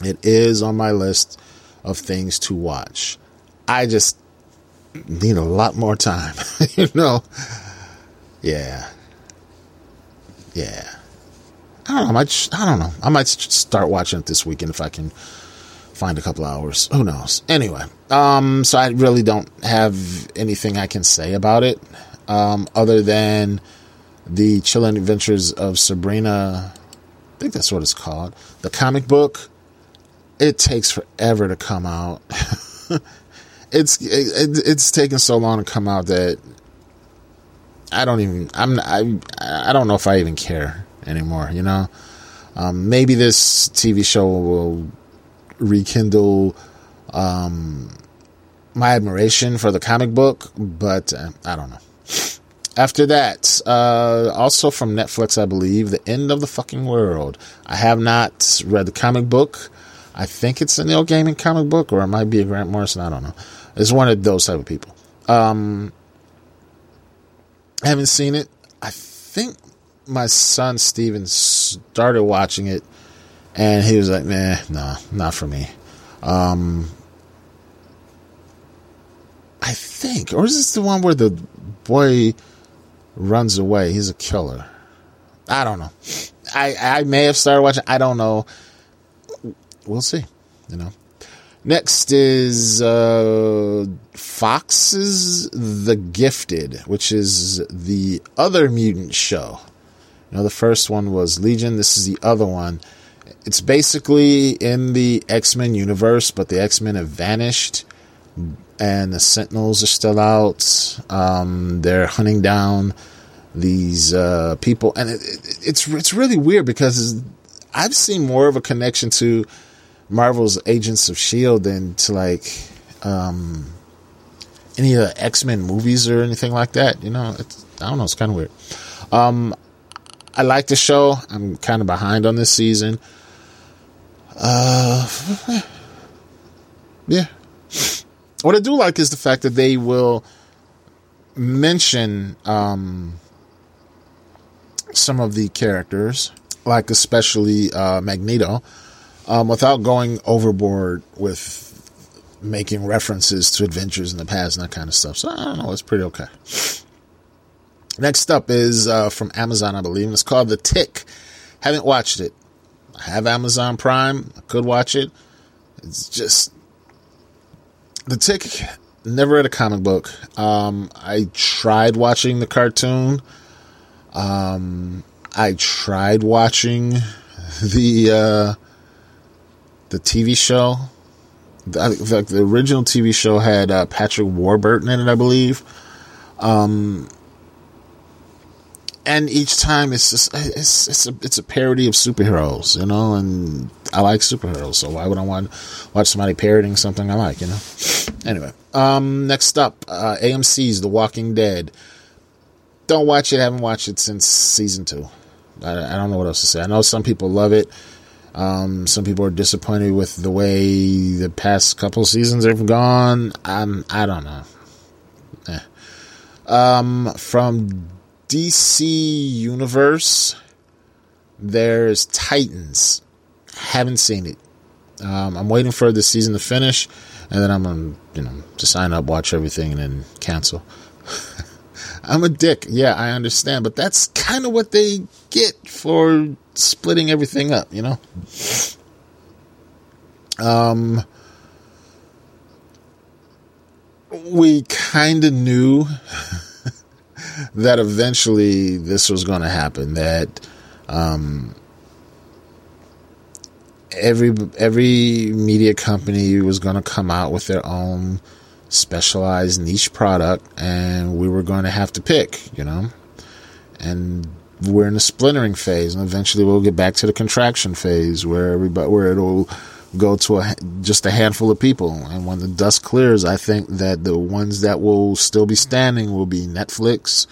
It is on my list of things to watch. I just need a lot more time, you know. Yeah. Yeah. I don't know. I might. I don't know. I might start watching it this weekend if I can find a couple hours. Who knows? Anyway, um, so I really don't have anything I can say about it, um, other than the Chilling Adventures of Sabrina. I think that's what it's called. The comic book. It takes forever to come out. it's it, it's taken so long to come out that I don't even I'm I I don't know if I even care anymore. You know, um, maybe this TV show will rekindle um, my admiration for the comic book, but uh, I don't know. After that, uh, also from Netflix, I believe, The End of the Fucking World. I have not read the comic book. I think it's a Neil Gaiman comic book, or it might be a Grant Morrison. I don't know. It's one of those type of people. Um, I haven't seen it. I think my son Steven started watching it and he was like, nah, nah, not for me. Um, I think, or is this the one where the boy runs away? He's a killer. I don't know. I, I may have started watching. I don't know. We'll see. You know. Next is uh, Fox's The Gifted, which is the other mutant show. You know, the first one was Legion. This is the other one. It's basically in the X Men universe, but the X Men have vanished, and the Sentinels are still out. Um, they're hunting down these uh, people, and it, it, it's it's really weird because I've seen more of a connection to Marvel's Agents of Shield than to like um, any of the X Men movies or anything like that. You know, I don't know. It's kind of weird. Um, I like the show. I'm kind of behind on this season. Uh, yeah. What I do like is the fact that they will mention um, some of the characters, like especially uh, Magneto, um, without going overboard with making references to adventures in the past and that kind of stuff. So I don't know, it's pretty okay. Next up is uh, from Amazon, I believe, and it's called The Tick. Haven't watched it. I have Amazon Prime. I could watch it. It's just The Tick. Never read a comic book. Um, I tried watching the cartoon. Um, I tried watching the uh, the TV show. The, the original TV show had uh, Patrick Warburton in it, I believe. Um, and each time it's just it's it's a it's a parody of superheroes, you know, and I like superheroes, so why would I want watch somebody parodying something I like, you know? Anyway, um, next up, uh, AMC's The Walking Dead. Don't watch it. Haven't watched it since season two. I, I don't know what else to say. I know some people love it. Um, some people are disappointed with the way the past couple seasons have gone. I'm, I don't know. Eh. Um, from DC Universe, there's Titans. Haven't seen it. Um, I'm waiting for the season to finish, and then I'm gonna, you know, to sign up, watch everything, and then cancel. I'm a dick. Yeah, I understand, but that's kind of what they get for splitting everything up, you know. Um, we kind of knew that eventually this was going to happen. That um, every every media company was going to come out with their own specialized niche product, and we were going to have to pick, you know. And we're in a splintering phase, and eventually we'll get back to the contraction phase, where everybody where it'll go to a, just a handful of people. And when the dust clears, I think that the ones that will still be standing will be Netflix,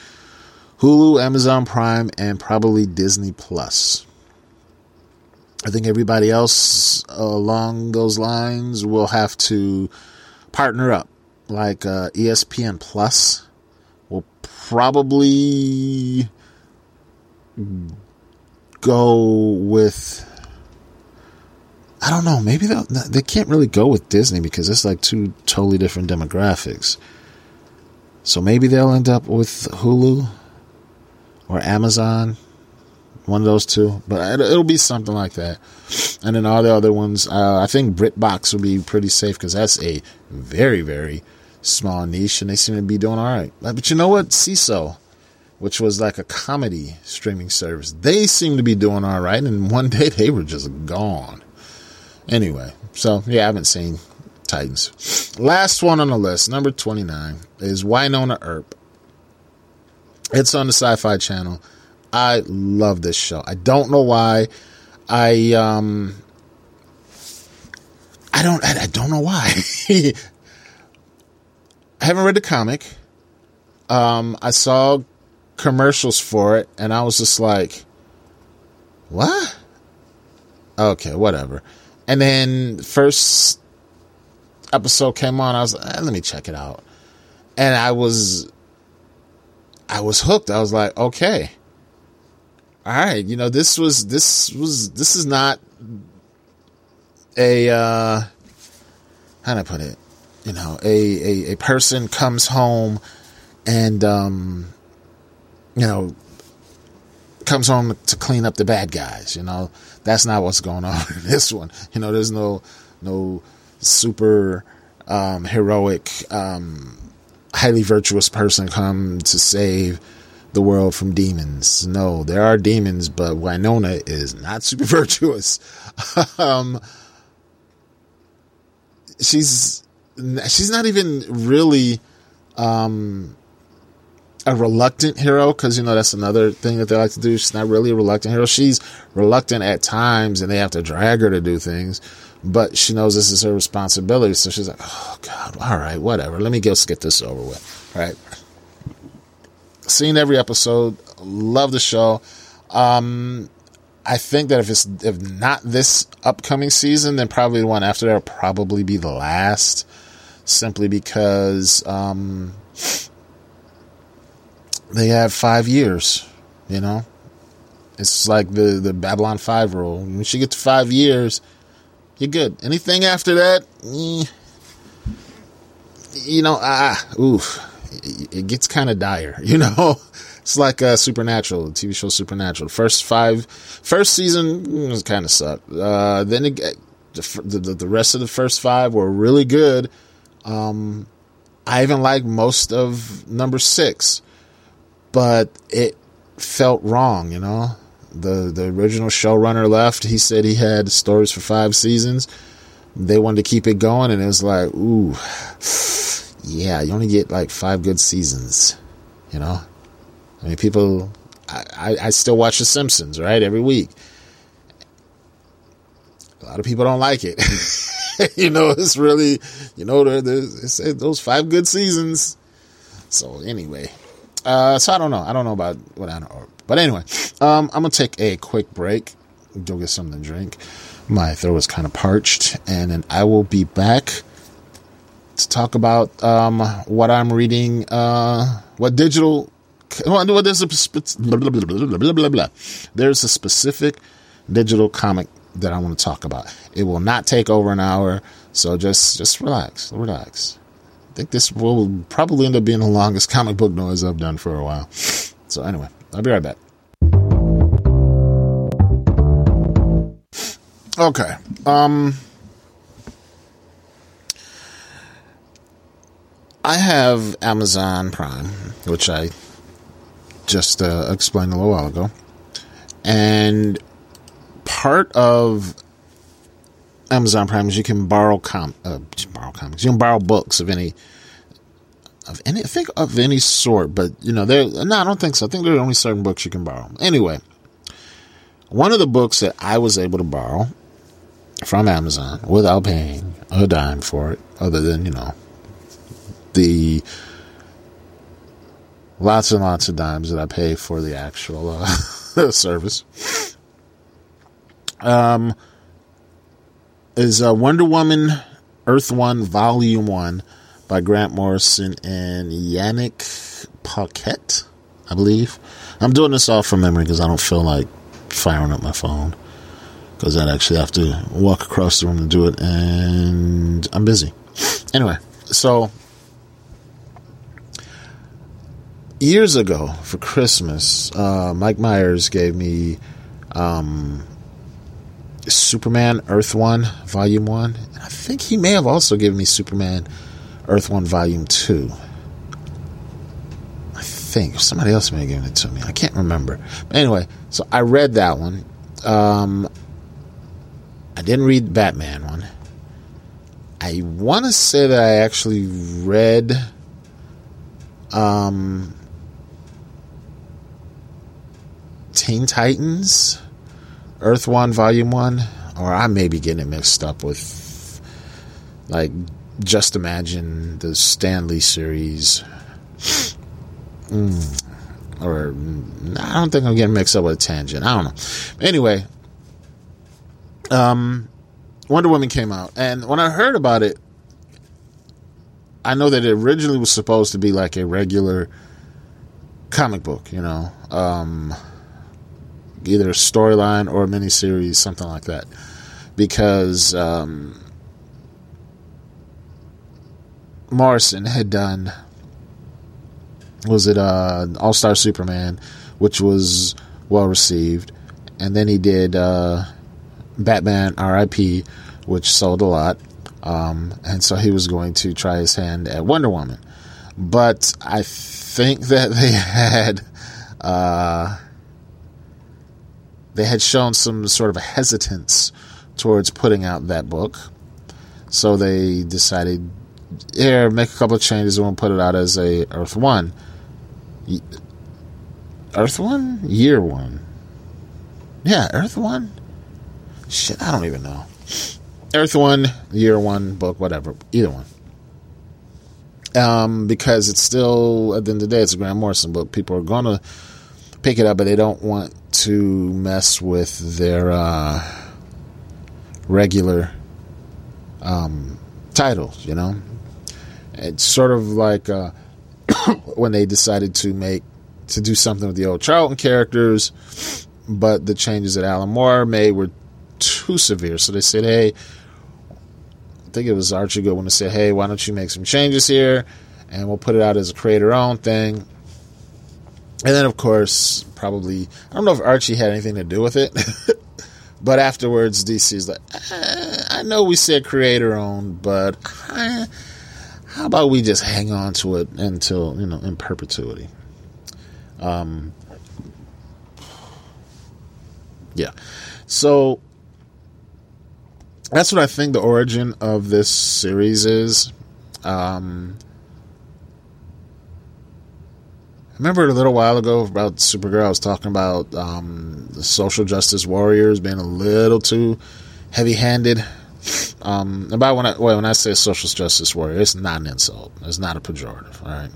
Hulu, Amazon Prime, and probably Disney Plus. I think everybody else along those lines will have to partner up. Like uh, ESPN Plus will probably go with. I don't know. Maybe they they can't really go with Disney because it's like two totally different demographics. So maybe they'll end up with Hulu or Amazon, one of those two. But it'll be something like that. And then all the other ones, uh, I think BritBox will be pretty safe because that's a very very small niche, and they seem to be doing all right. But you know what, Seeso which was like a comedy streaming service, they seem to be doing all right. And one day they were just gone. Anyway, so yeah, I haven't seen Titans. Last one on the list, number 29, is Wynonna Earp. It's on the Sci Fi Channel. I love this show. I don't know why. I, um, I don't, I don't know why. I haven't read the comic. Um, I saw commercials for it and I was just like, what? Okay, whatever. And then first episode came on, I was eh, let me check it out. And I was I was hooked. I was like, okay. All right, you know, this was this was this is not a uh how do I put it? You know, a, a, a person comes home and um you know comes home to clean up the bad guys, you know. That's not what's going on in this one. You know, there's no no super um, heroic, um, highly virtuous person come to save the world from demons. No, there are demons, but Wynonna is not super virtuous. um, she's she's not even really um, a reluctant hero because you know that's another thing that they like to do. She's not really a reluctant hero. She's reluctant at times, and they have to drag her to do things but she knows this is her responsibility. So she's like, oh, God, all right, whatever. Let me just get this over with. All right. Seen every episode. Love the show. Um, I think that if it's if not this upcoming season, then probably the one after that will probably be the last, simply because um, they have five years. You know, it's like the the Babylon Five rule. When she gets to five years, you're good. Anything after that, eh, you know, ah, oof, it gets kind of dire. You know, it's like uh, Supernatural, TV show Supernatural. First five, first season mm, kind of sucked. Uh, then it, the, the, the rest of the first five were really good. Um, I even like most of number six, but it felt wrong. You know, the the original showrunner left. He said he had stories for five seasons. They wanted to keep it going, and it was like, ooh, yeah, you only get like five good seasons. You know, I mean, people. I, I, I still watch The Simpsons, right, every week. A lot of people don't like it. you know, it's really, you know, there's those five good seasons. So anyway, uh, so I don't know. I don't know about what I don't know. But anyway, um, I'm gonna take a quick break, go get something to drink. My throat is kind of parched, and then I will be back to talk about um, what I'm reading. Uh, what digital? Well, there's a blah, blah, blah. There's a specific digital comic that I want to talk about. It will not take over an hour, so just just relax, relax. Think this will probably end up being the longest comic book noise I've done for a while. So anyway, I'll be right back. Okay. Um I have Amazon Prime, which I just uh, explained a little while ago. And part of Amazon Prime is you can borrow com uh, borrow comics. You can borrow books of any of any, I think of any sort, but you know, there. No, I don't think so. I think there are only certain books you can borrow. Anyway, one of the books that I was able to borrow from Amazon without paying a dime for it, other than you know the lots and lots of dimes that I pay for the actual uh, service. Um, is uh, Wonder Woman Earth One Volume One by Grant Morrison and Yanick Paquette. I believe. I'm doing this all from memory because I don't feel like firing up my phone because I'd actually have to walk across the room to do it, and I'm busy. Anyway, so years ago for Christmas, uh, Mike Myers gave me um, Superman Earth 1 Volume 1. And I think he may have also given me Superman Earth 1 Volume 2. I think somebody else may have given it to me. I can't remember. Anyway, so I read that one. Um, I didn't read Batman one. I want to say that I actually read um, Teen Titans, Earth One, Volume One, or I may be getting it mixed up with like Just Imagine the Stan Lee series. Mm. Or I don't think I'm getting mixed up with a tangent. I don't know. Anyway, um, Wonder Woman came out, and when I heard about it, I know that it originally was supposed to be like a regular comic book, you know, um, either a storyline or a miniseries, something like that, because um, Morrison had done was it uh, All Star Superman, which was well received, and then he did uh, Batman R.I.P., which sold a lot, um, and so he was going to try his hand at Wonder Woman, but I think that they had. Uh, they had shown some sort of hesitance towards putting out that book. So they decided, here, make a couple of changes and we'll put it out as a Earth One. Earth One? Year One. Yeah, Earth One? Shit, I don't even know. Earth One, Year One book, whatever. Either one. Um, because it's still, at the end of the day, it's a Grant Morrison book. People are going to pick it up, but they don't want to mess with their uh, regular um, titles, you know? It's sort of like uh, when they decided to make to do something with the old Charlton characters, but the changes that Alan Moore made were too severe. So they said, "Hey, I think it was Archie Goodwin to say, hey, why don't you make some changes here, and we'll put it out as a creator-owned thing." And then, of course, probably I don't know if Archie had anything to do with it, but afterwards, DC's like, eh, I know we said creator-owned, but. Eh, how about we just hang on to it until you know in perpetuity um yeah so that's what i think the origin of this series is um I remember a little while ago about Supergirl, I was talking about um, the social justice warriors being a little too heavy handed um, about when I well, when I say social justice warrior, it's not an insult. It's not a pejorative. All right.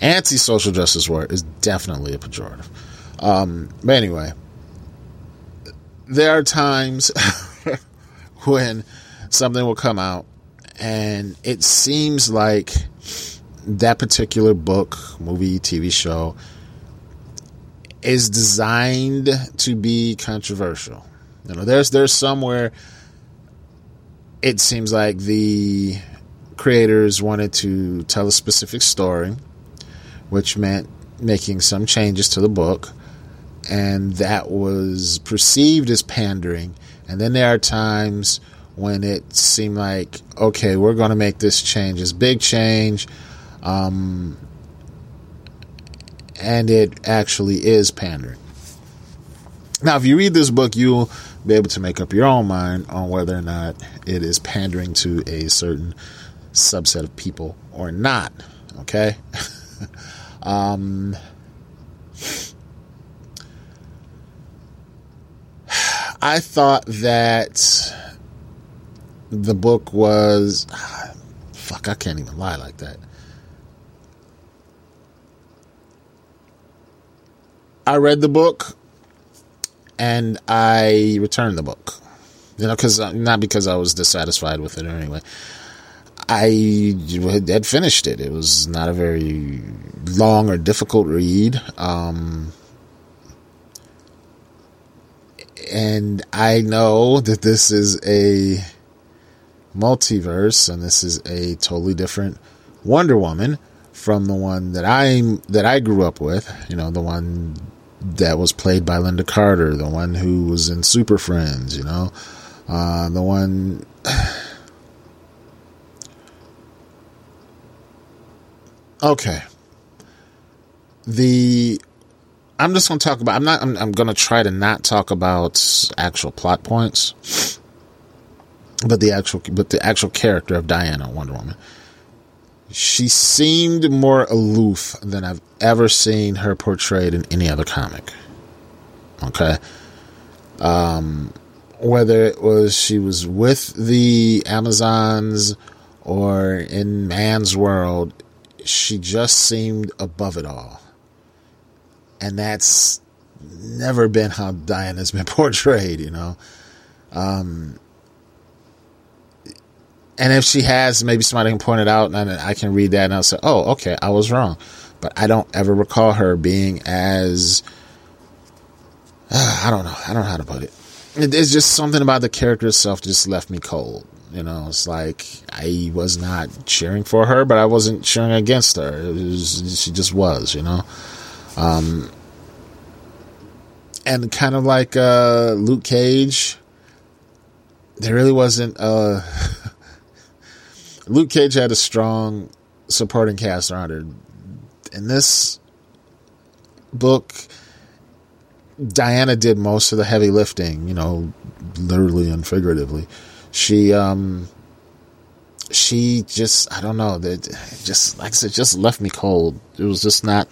Anti-social justice warrior is definitely a pejorative. Um, but anyway, there are times when something will come out, and it seems like that particular book, movie, TV show is designed to be controversial. You know, there's there's somewhere it seems like the creators wanted to tell a specific story, which meant making some changes to the book, and that was perceived as pandering. And then there are times when it seemed like, okay, we're going to make this change, this big change, um, and it actually is pandering. Now, if you read this book, you'll be able to make up your own mind on whether or not it is pandering to a certain subset of people or not. Okay? um, I thought that the book was. Fuck, I can't even lie like that. I read the book and I returned the book. You know, because uh, not because I was dissatisfied with it or anyway. I had finished it. It was not a very long or difficult read. Um, and I know that this is a multiverse and this is a totally different Wonder Woman from the one that I that I grew up with, you know, the one that was played by Lynda Carter, the one who was in Super Friends, you know, uh, the one. okay. The I'm just going to talk about. I'm not. I'm, I'm going to try to not talk about actual plot points, but the actual, but the actual character of Diana Wonder Woman. She seemed more aloof than I've ever seen her portrayed in any other comic. Okay. Um, whether it was she was with the Amazons or in man's world, she just seemed above it all and that's never been how Diana's been portrayed, you know. Um, and if she has, maybe somebody can point it out, and I can read that, and I'll say, "Oh, okay, I was wrong." But I don't ever recall her being as uh, I don't know. I don't know how to put it. It's just something about the character itself just left me cold. You know, it's like I was not cheering for her, but I wasn't cheering against her. Was, she just was, you know. Um, and kind of like uh, Luke Cage, there really wasn't. Uh, Luke Cage had a strong supporting cast around her. In this book, Diana did most of the heavy lifting, you know, literally and figuratively. She, um, she just, I don't know, that just, like I said, just left me cold. It was just not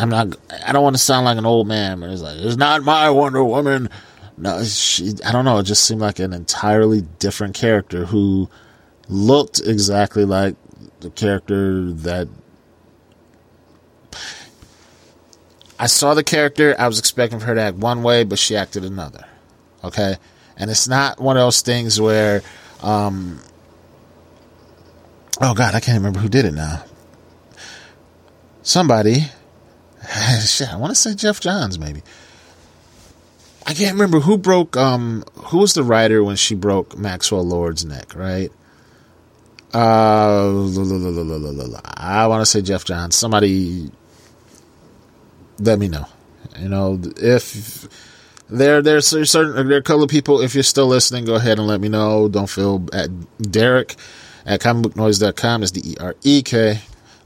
I'm not. I don't want to sound like an old man, but it's like it's not my Wonder Woman. No, she. I don't know. It just seemed like an entirely different character who looked exactly like the character that I saw the character. I was expecting for her to act one way, but she acted another. Okay, and it's not one of those things where, um, oh God, I can't remember who did it now. Somebody shit, I want to say Geoff Johns, maybe. I can't remember who broke. Um, who was the writer when she broke Maxwell Lord's neck? Right. Uh, I want to say Geoff Johns. Somebody, let me know. You know, if there, there's certain there are a couple of people. If you're still listening, go ahead and let me know. Don't feel at Derek at comicbooknoise.com is D E R E K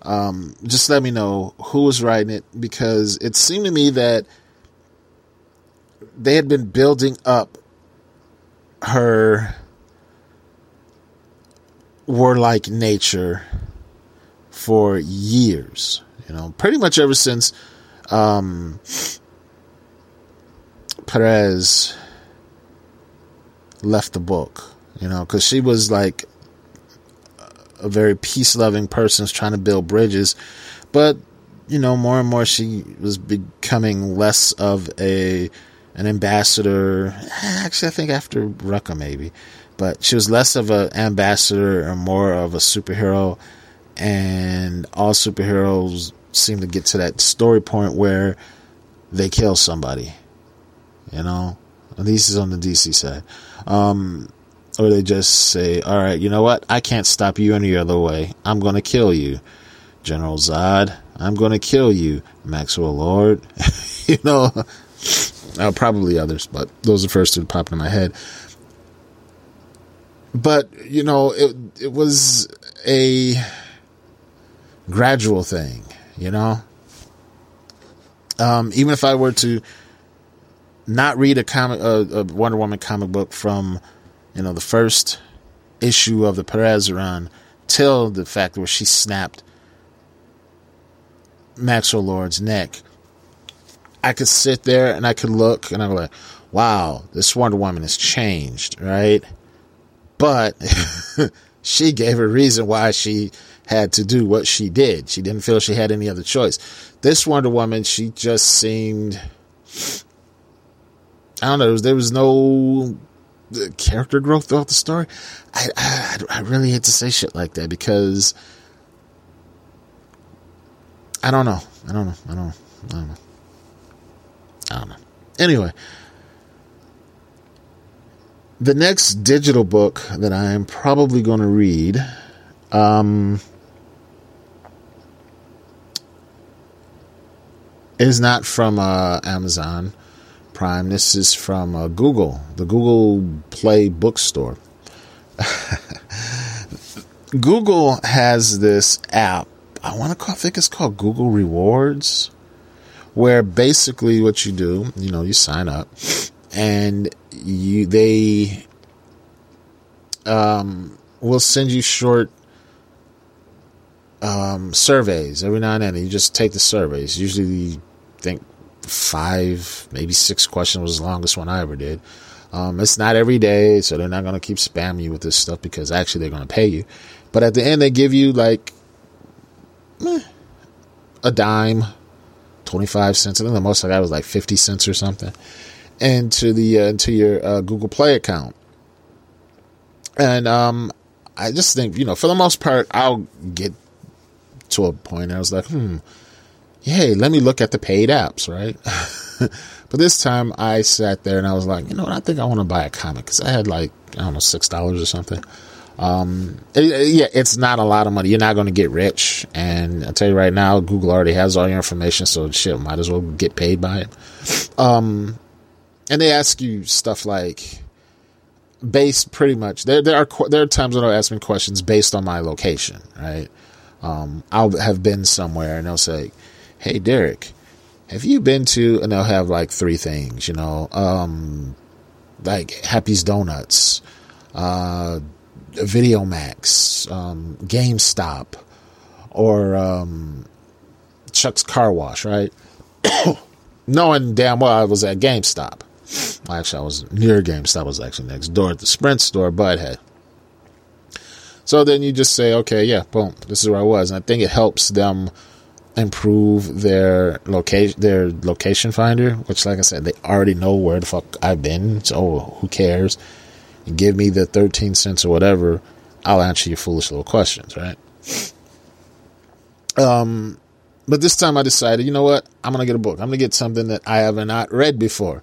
um, just let me know who was writing it because it seemed to me that they had been building up her warlike nature for years. You know, pretty much ever since um, Perez left the book. You know, because she was like a very peace loving person, trying to build bridges. But, you know, more and more she was becoming less of a an ambassador. Actually, I think after Rucka, maybe. But she was less of an ambassador and more of a superhero. And all superheroes seem to get to that story point where they kill somebody. You know? At least it's on the DC side. Um, or they just say, all right, you know what? I can't stop you any other way. I'm going to kill you. General Zod, I'm going to kill you. Maxwell Lord, you know, uh, probably others, but those are the first two that popped in my head. But, you know, it, it was a gradual thing, you know? Um, even if I were to not read a comic, a Wonder Woman comic book from you know, the first issue of the Perez run till the fact where she snapped Maxwell Lord's neck. I could sit there and I could look and I'm like, wow, this Wonder Woman has changed, right? But she gave a reason why she had to do what she did. She didn't feel she had any other choice. This Wonder Woman, she just seemed I don't know, there was, no character growth throughout the story. I, I I really hate to say shit like that because I don't know. I don't know. I don't know. I don't know. I don't know. Anyway, the next digital book that I am probably going to read, um, is not from uh, Amazon Prime. This is from uh, Google, the Google Play Bookstore. Google has this app. I want to call. I think it's called Google Rewards, where basically what you do, you know, you sign up, and you they um, will send you short um, surveys every now and then. You just take the surveys. Usually, think five, maybe six questions was the longest one I ever did. Um, it's not every day, so they're not going to keep spamming you with this stuff because actually they're going to pay you. But at the end, they give you like a dime, 25 cents. I think the most I got was like 50 cents or something into the uh, into your uh, Google Play account. And um, I just think, you know, for the most part, I'll get to a point I was like, hmm, hey, let me look at the paid apps, right? but this time I sat there and I was like, you know what? I think I want to buy a comic because I had like, I don't know, $6 or something. Um, it, yeah, it's not a lot of money. You're not going to get rich. And I tell you right now, Google already has all your information. So shit, might as well get paid by it. Um, and they ask you stuff like, based pretty much there there are there are times when they'll ask me questions based on my location right? Um, i'll have been somewhere and they'll say hey derek have you been to and they'll have like three things you know um, like happy's donuts uh, video max um, gamestop or um, chuck's car wash right? Knowing damn well i was at gamestop Actually, I was near GameStop. Was actually next door at the Sprint store, but hey. So then you just say, okay, yeah, boom, this is where I was. And I think it helps them improve their location, their location finder, which, like I said, they already know where the fuck I've been. So who cares? Give me the 13 cents or whatever. I'll answer your foolish little questions, right? Um, but this time I decided, you know what? I'm to get a book. I'm to get something that I have not read before.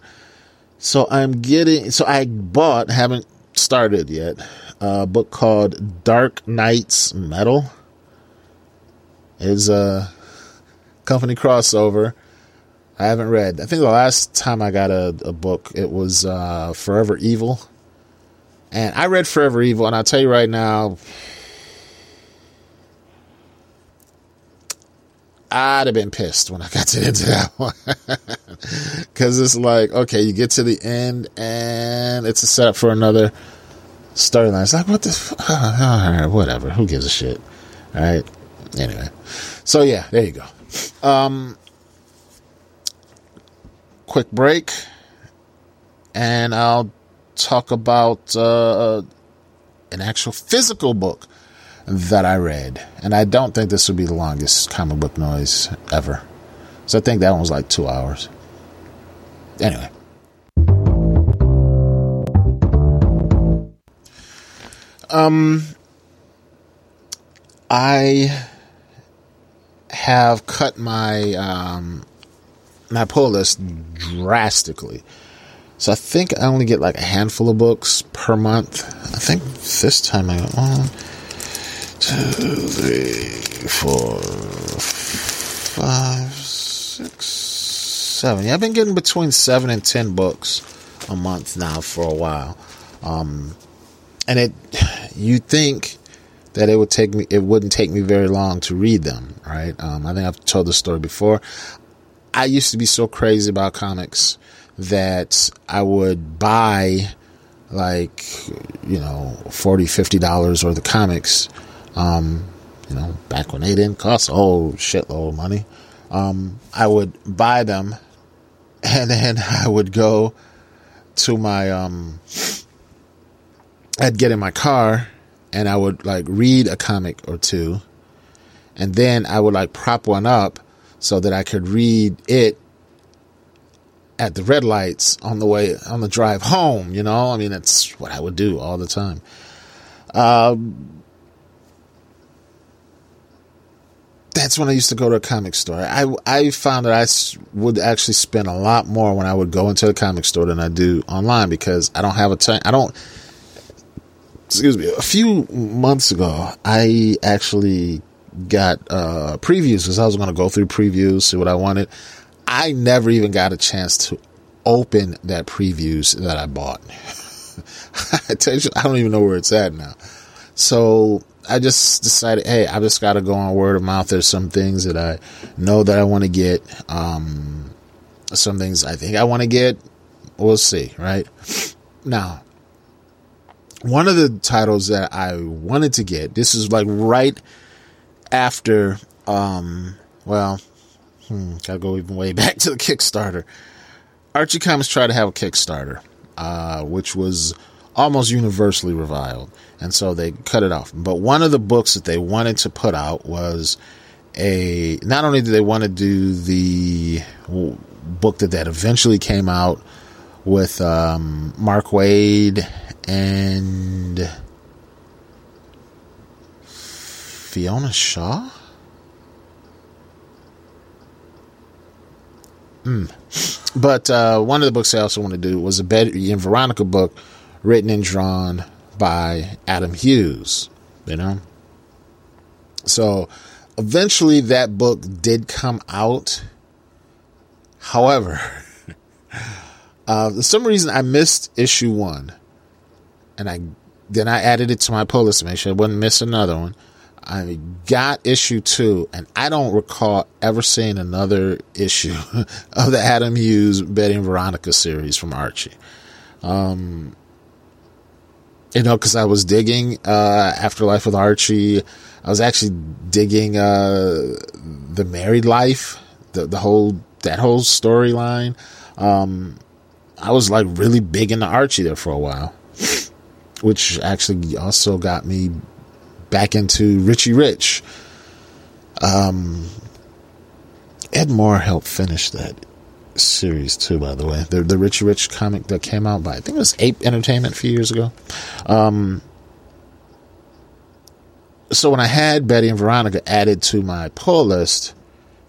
So I'm getting, so I bought, haven't started yet, a book called Dark Nights Metal. It's a company crossover. I haven't read. I think the last time I got a, a book, it was uh, Forever Evil. And I read Forever Evil, and I'll tell you right now, I'd have been pissed when I got to into that one. Cause it's like, okay, you get to the end and it's a setup for another storyline. It's like, what the, f- whatever. Who gives a shit? All right. Anyway. So yeah, there you go. Um, quick break and I'll talk about, uh, an actual physical book that I read. And I don't think this would be the longest comic book noise ever. So I think that one was like two hours. Anyway. Um, I have cut my um, my pull list drastically. So I think I only get like a handful of books per month. I think this time I got one, two, three, four, five, six, seven. Yeah, I've been getting between seven and ten books a month now for a while. Um, and it, you think that it would take me, it wouldn't take me very long to read them, right? Um, I think I've told the story before. I used to be so crazy about comics that I would buy like, you know, 40 $50 worth of comics um, you know, back when they didn't cost a whole shitload of money, um, I would buy them and then I would go to my, um, I'd get in my car and I would like read a comic or two and then I would like prop one up so that I could read it at the red lights on the way on the drive home. You know, I mean that's what I would do all the time. Um, that's when I used to go to a comic store. I I found that I would actually spend a lot more when I would go into a comic store than I do online because I don't have a time. I don't. Excuse me. A few months ago, I actually got uh, previews because I was going to go through previews, see what I wanted. I never even got a chance to open that previews that I bought. I you, I don't even know where it's at now. So I just decided, hey, I just got to go on word of mouth. There's some things that I know that I want to get. Um, some things I think I want to get. We'll see, right? Now, one of the titles that I wanted to get, this is like right after, um, well, hmm, gotta go even way back to the Kickstarter. Archie Comics tried to have a Kickstarter, uh, which was almost universally reviled. And so they cut it off. But one of the books that they wanted to put out was a, not only did they want to do the book that that eventually came out with, um, Mark Waid and Fiona Shaw? Mm. But uh, one of the books I also want to do was a Betty and Veronica book written and drawn by Adam Hughes, you know? So eventually that book did come out. However, uh, for some reason I missed issue one. And I then I added it to my pull list to make sure I wouldn't miss another one. I got issue two, and I don't recall ever seeing another issue of the Adam Hughes Betty and Veronica series from Archie. Um, you know, because I was digging uh, Afterlife with Archie. I was actually digging uh, the married life, the the whole that whole storyline. Um, I was like really big into Archie there for a while, which actually also got me back into Richie Rich. Um, Ed Moore helped finish that series too, by the way. The the Richie Rich comic that came out by I think it was Ape Entertainment a few years ago. Um, so when I had Betty and Veronica added to my pull list,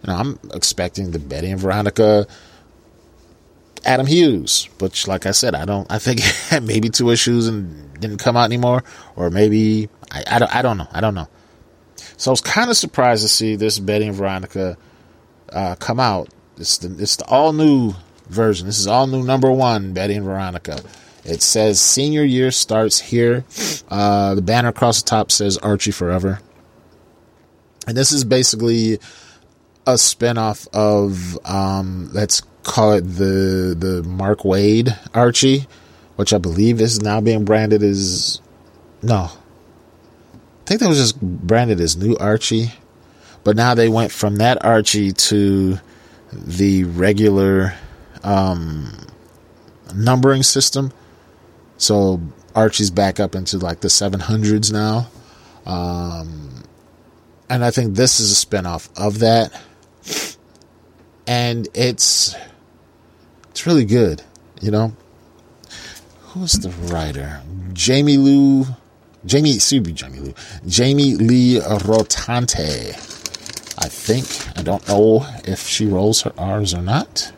you know, I'm expecting the Betty and Veronica Adam Hughes, which, like I said, I don't. I think maybe two issues and didn't come out anymore, or maybe I, I don't. I don't know. I don't know. So I was kind of surprised to see this Betty and Veronica uh, come out. It's the it's the all new version. This is all new number one Betty and Veronica. It says senior year starts here. Uh, the banner across the top says Archie Forever, and this is basically a spinoff of um, let's call it the the Mark Waid Archie, which I believe is now being branded as no. I think that was just branded as New Archie, but now they went from that Archie to the regular um, numbering system. So Archie's back up into like the 700s now. Um, and I think this is a spinoff of that. And it's it's really good, you know. Who's the writer? Jamie Lou Jamie excuse me, Jamie Lou. Jamie Lee Rotante. I think. I don't know if she rolls her R's or not.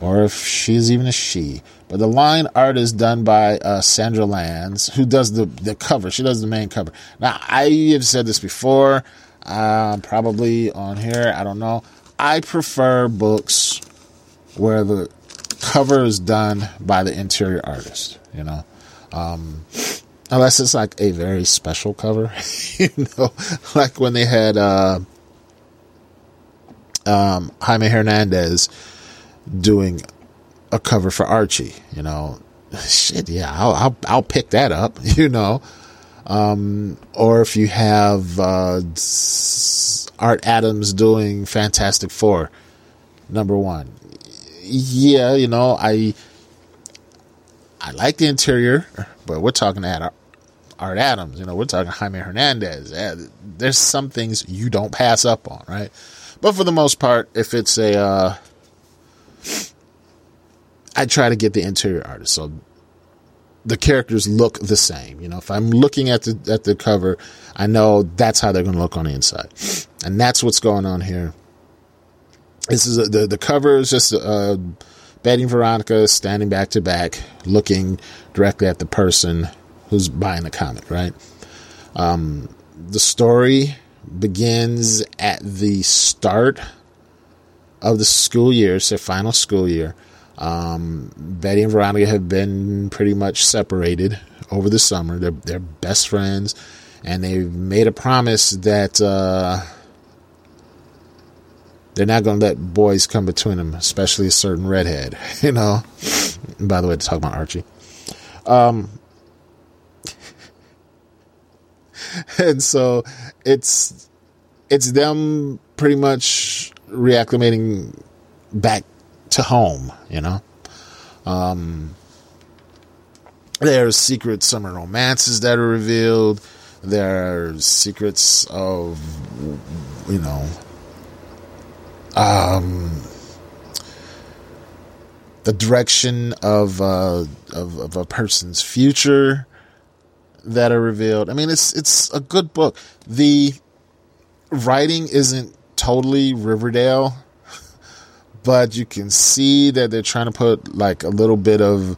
Or if she's even a she. But the line art is done by uh, Sandra Lanz, who does the, the cover. She does the main cover. Now, I have said this before, uh, probably on here. I don't know. I prefer books where the cover is done by the interior artist, you know. Um, unless it's like a very special cover, you know, like when they had uh, um, Jaime Hernandez doing a cover for Archie, you know, shit, yeah, I'll, I'll, I'll pick that up, you know. Um, or if you have, uh, Art Adams doing Fantastic Four, number one. Yeah, you know, I, I like the interior, but we're talking at Art Adams, you know, we're talking Jaime Hernandez. There's some things you don't pass up on, right? But for the most part, if it's a, uh, I try to get the interior artist. So the characters look the same. You know, if I'm looking at the at the cover, I know that's how they're going to look on the inside, and that's what's going on here. This is a, the the cover is just uh, Betty and Veronica standing back to back, looking directly at the person who's buying the comic. Right. Um, the story begins at the start of the school year, it's final school year. Um, Betty and Veronica have been pretty much separated over the summer. They're they're best friends, and they've made a promise that uh, they're not going to let boys come between them, especially a certain redhead. You know. by the way, to talk about Archie. Um, and so it's it's them pretty much reacclimating back to home, you know. Um, there's secret summer romances that are revealed. There are secrets of, you know, um, the direction of, uh, of of a person's future that are revealed. I mean, it's it's a good book. The writing isn't totally Riverdale but you can see that they're trying to put like a little bit of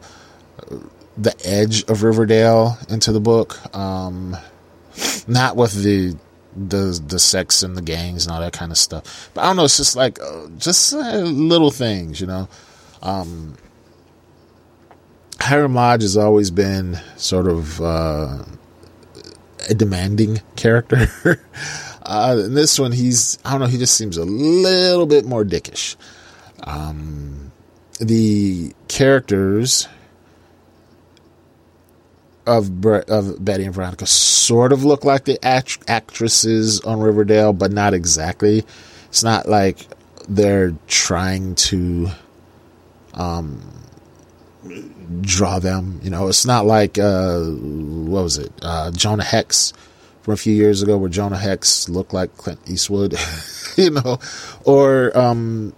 the edge of Riverdale into the book. Um, not with the the the sex and the gangs and all that kind of stuff. But I don't know. It's just like uh, just uh, little things, you know. Um, Hiram Lodge has always been sort of uh, a demanding character. uh, in this one, he's I don't know. He just seems a little bit more dickish. Um, the characters of of Betty and Veronica sort of look like the act- actresses on Riverdale, but not exactly. It's not like they're trying to um, draw them. You know, it's not like uh, what was it, uh, Jonah Hex from a few years ago, where Jonah Hex looked like Clint Eastwood. you know, or um,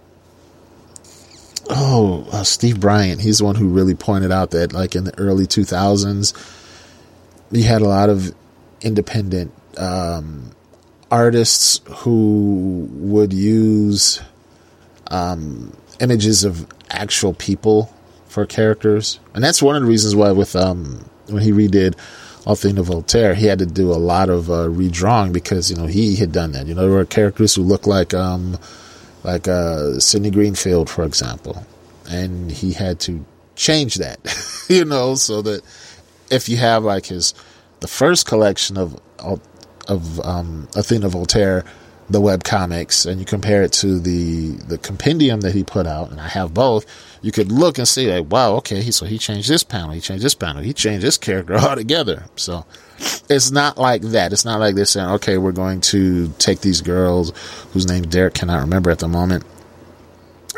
oh, uh, Steve Bryant, he's the one who really pointed out that, like in the early 2000s, you had a lot of independent um, artists who would use um, images of actual people for characters, and that's one of the reasons why with um, when he redid Athena Voltaire, he had to do a lot of uh, redrawing because you know he had done that. You know, there were characters who looked like um, like uh, Sidney Greenfield, for example, and he had to change that, you know, so that if you have like his the first collection of of um, Athena Voltaire, the web comics, and you compare it to the the compendium that he put out, and I have both, you could look and see like, wow, okay, he, so he changed this panel, he changed this panel, he changed this character altogether. So it's not like that. It's not like they're saying, okay, we're going to take these girls whose name Derek cannot remember at the moment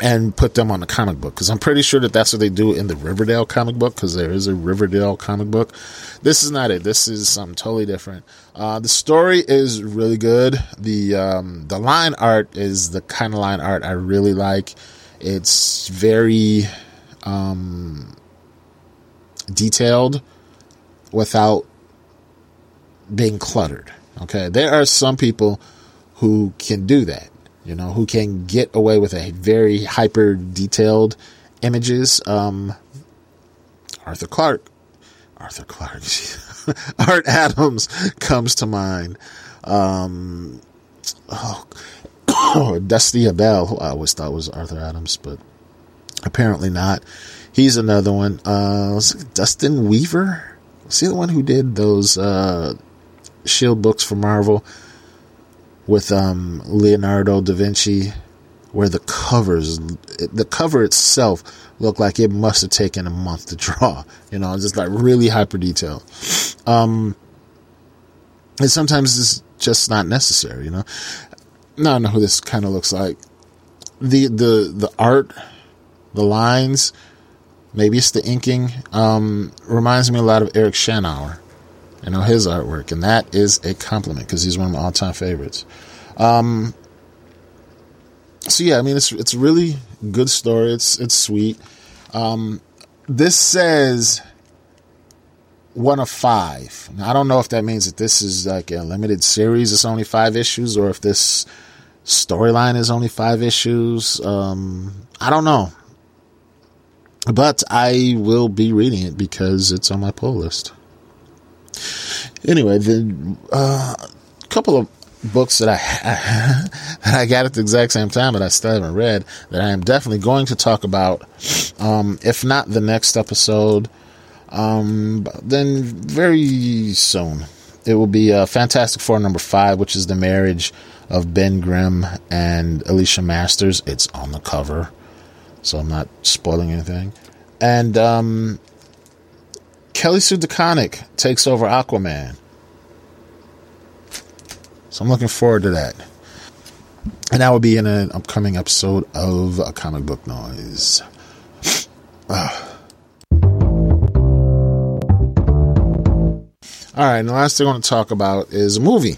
and put them on the comic book because I'm pretty sure that that's what they do in the Riverdale comic book because there is a Riverdale comic book. This is not it. This is something totally different. Uh, the story is really good. The um, the line art is the kind of line art I really like. It's very um, detailed without being cluttered. Okay, there are some people who can do that. You know, who can get away with a very hyper detailed images. Um, Arthur Clark, Arthur Clark, Art Adams comes to mind. Um, oh, Dusty Abell, who I always thought was Arthur Adams, but apparently not. He's another one. Uh, Dustin Weaver. He the one who did those uh, Shield books for Marvel with um, Leonardo da Vinci, where the covers, the cover itself looked like it must have taken a month to draw. You know, just like really hyper detailed. Um, and sometimes it's just not necessary. You know, now I know who this kind of looks like. The the the art, the lines, maybe it's the inking. Um, reminds me a lot of Eric Shanower know his artwork, and that is a compliment because he's one of my all-time favorites. Um, so yeah, I mean it's it's really good story. It's it's sweet. Um, this says one of five. Now, I don't know if that means that this is like a limited series. It's only five issues, or if this storyline is only five issues. Um, I don't know, but I will be reading it because it's on my pull list. Anyway, the uh, couple of books that I that I got at the exact same time that I still haven't read that I am definitely going to talk about. Um, if not the next episode, um, then very soon it will be uh, Fantastic Four number five, which is the marriage of Ben Grimm and Alicia Masters. It's on the cover, so I'm not spoiling anything. And um, Kelly Sue DeConnick takes over Aquaman. So I'm looking forward to that. And that will be in an upcoming episode of A Comic Book Noise. All right, and the last thing I want to talk about is a movie.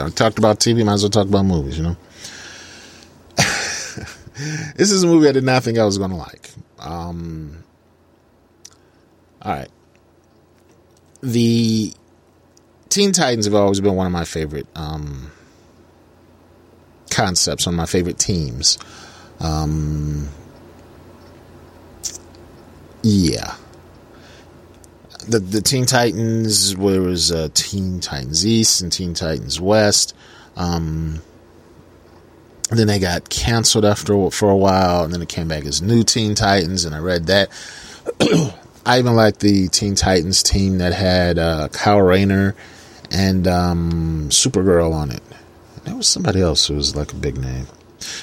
I talked about TV, might as well talk about movies, you know? this is a movie I did not think I was going to like. Um, all right. The Teen Titans have always been one of my favorite um, concepts, one of my favorite teams. Um, yeah. The the Teen Titans, where was uh, Teen Titans East and Teen Titans West. Um, then they got canceled after for a while, and then it came back as New Teen Titans, and I read that. I even like the Teen Titans team that had uh, Kyle Rayner and um, Supergirl on it. There was somebody else who was like a big name.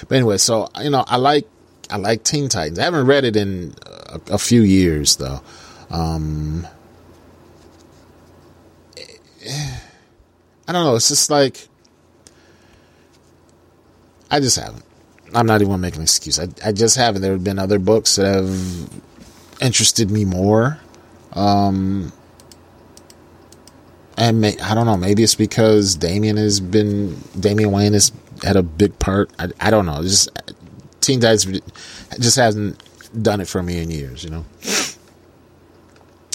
But anyway, so you know, I like I like Teen Titans. I haven't read it in a, a few years though. Um, I don't know. It's just like I just haven't. I'm not even making an excuse. I I just haven't. There have been other books that have interested me more. Um, and may, I don't know. Maybe it's because Damian has been Damian Wayne has had a big part. I, I don't know. Just Teen Titans just hasn't done it for me in years, you know.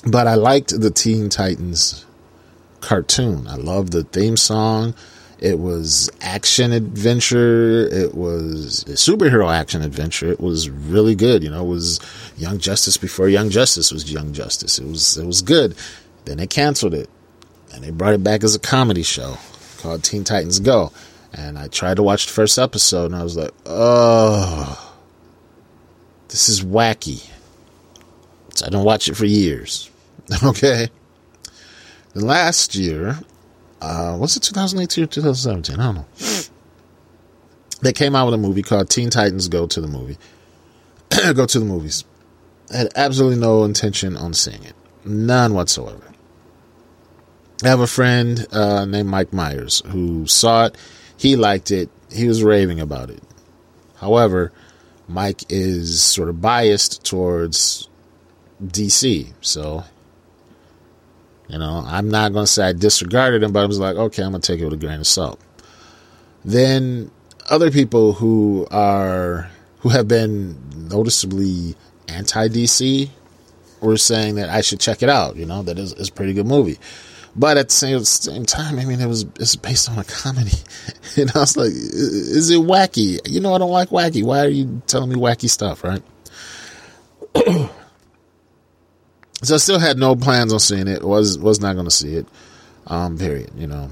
But I liked the Teen Titans cartoon. I love the theme song. It was action adventure. It was superhero action adventure. It was really good. You know, it was Young Justice before Young Justice was Young Justice. It was it was good. Then they canceled it and they brought it back as a comedy show called Teen Titans Go. And I tried to watch the first episode, and I was like, oh, this is wacky. So I don't watch it for years. okay. Last year, uh, was it 2018 or 2017? I don't know. They came out with a movie called Teen Titans Go to the Movie. Go to the movies. I had absolutely no intention on seeing it. None whatsoever. I have a friend uh, named Mike Myers who saw it. He liked it. He was raving about it. However, Mike is sort of biased towards DC. So, you know, I'm not going to say I disregarded him, but I was like, okay, I'm going to take it with a grain of salt. Then other people who are, who have been noticeably anti DC were saying that I should check it out, you know, that is, a pretty good movie. But at the same, same time, I mean, it was it's based on a comedy, and I was like, "Is it wacky?" You know, I don't like wacky. Why are you telling me wacky stuff, right? so I still had no plans on seeing it. was was not going to see it. Um, period. You know.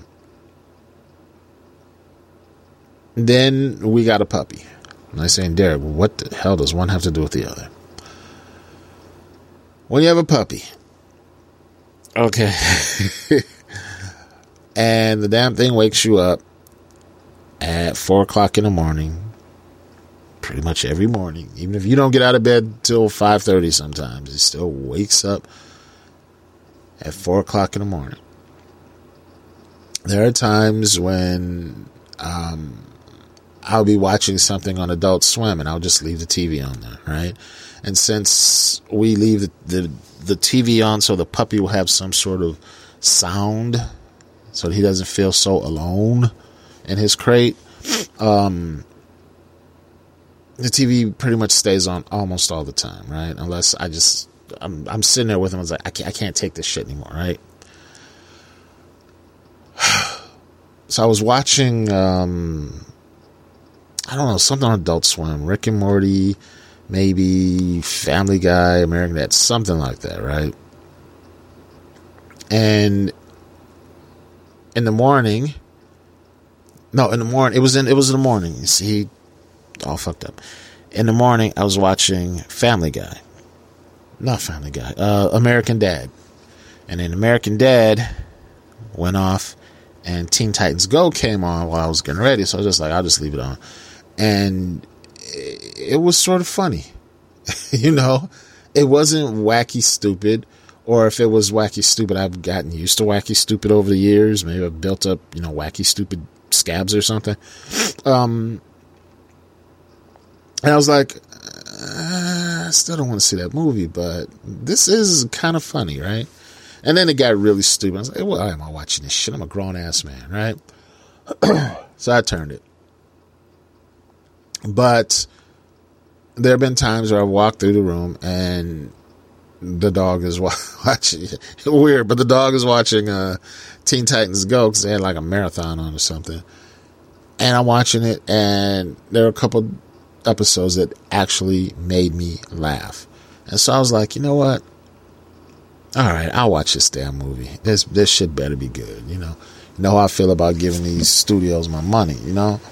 Then we got a puppy. And I saying, Derek, what the hell does one have to do with the other? When you have a puppy, Okay. and the damn thing wakes you up at four o'clock in the morning. Pretty much every morning. Even if you don't get out of bed till five thirty sometimes, he still wakes up at four o'clock in the morning. There are times when um, I'll be watching something on Adult Swim and I'll just leave the TV on there, right? And since we leave the, the the TV on so the puppy will have some sort of sound so he doesn't feel so alone in his crate. Um, the TV pretty much stays on almost all the time, right? Unless I just I'm I'm sitting there with him. I was like, I can't, I can't take this shit anymore, right? so I was watching, um, I don't know, something on Adult Swim, Rick and Morty, maybe Family Guy, American Dad, something like that, right? And in the morning, no, in the morning, it was in, it was in the morning. You see, all fucked up. In the morning, I was watching Family Guy, not Family Guy, uh, American Dad, and then American Dad went off, and Teen Titans Go came on while I was getting ready. So I was just like, I'll just leave it on, and it, was sort of funny, you know. It wasn't wacky stupid or if it was wacky stupid, I've gotten used to wacky stupid over the years. Maybe I've built up, you know, wacky stupid scabs or something. Um, and I was like, uh, I still don't want to see that movie, but this is kind of funny, right? And then it got really stupid. I was like, why am I watching this shit? I'm a grown ass man, right? so I turned it. But there have been times where I've walked through the room and the dog is watching. Weird, but the dog is watching uh, Teen Titans Go because they had like a marathon on or something. And I'm watching it, and there are a couple episodes that actually made me laugh. And so I was like, you know what? All right, I'll watch this damn movie. This this shit better be good, you know. You know how I feel about giving these studios my money, you know.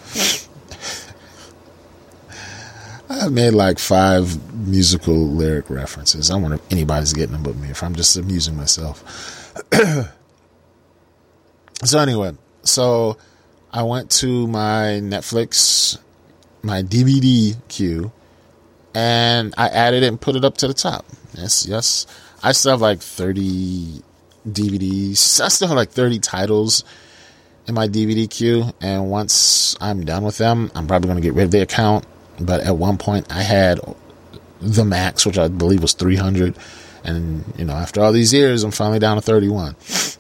I've made like five musical lyric references. I wonder if anybody's getting them but me. If I'm just amusing myself. so anyway, so I went to my Netflix my DVD queue and I added it and put it up to the top. Yes, yes. I still have like 30 DVDs. I still have like 30 titles in my DVD queue. And once I'm done with them, I'm probably going to get rid of the account. But at one point, I had the max, which I believe was 300. And, you know, after all these years, I'm finally down to 31.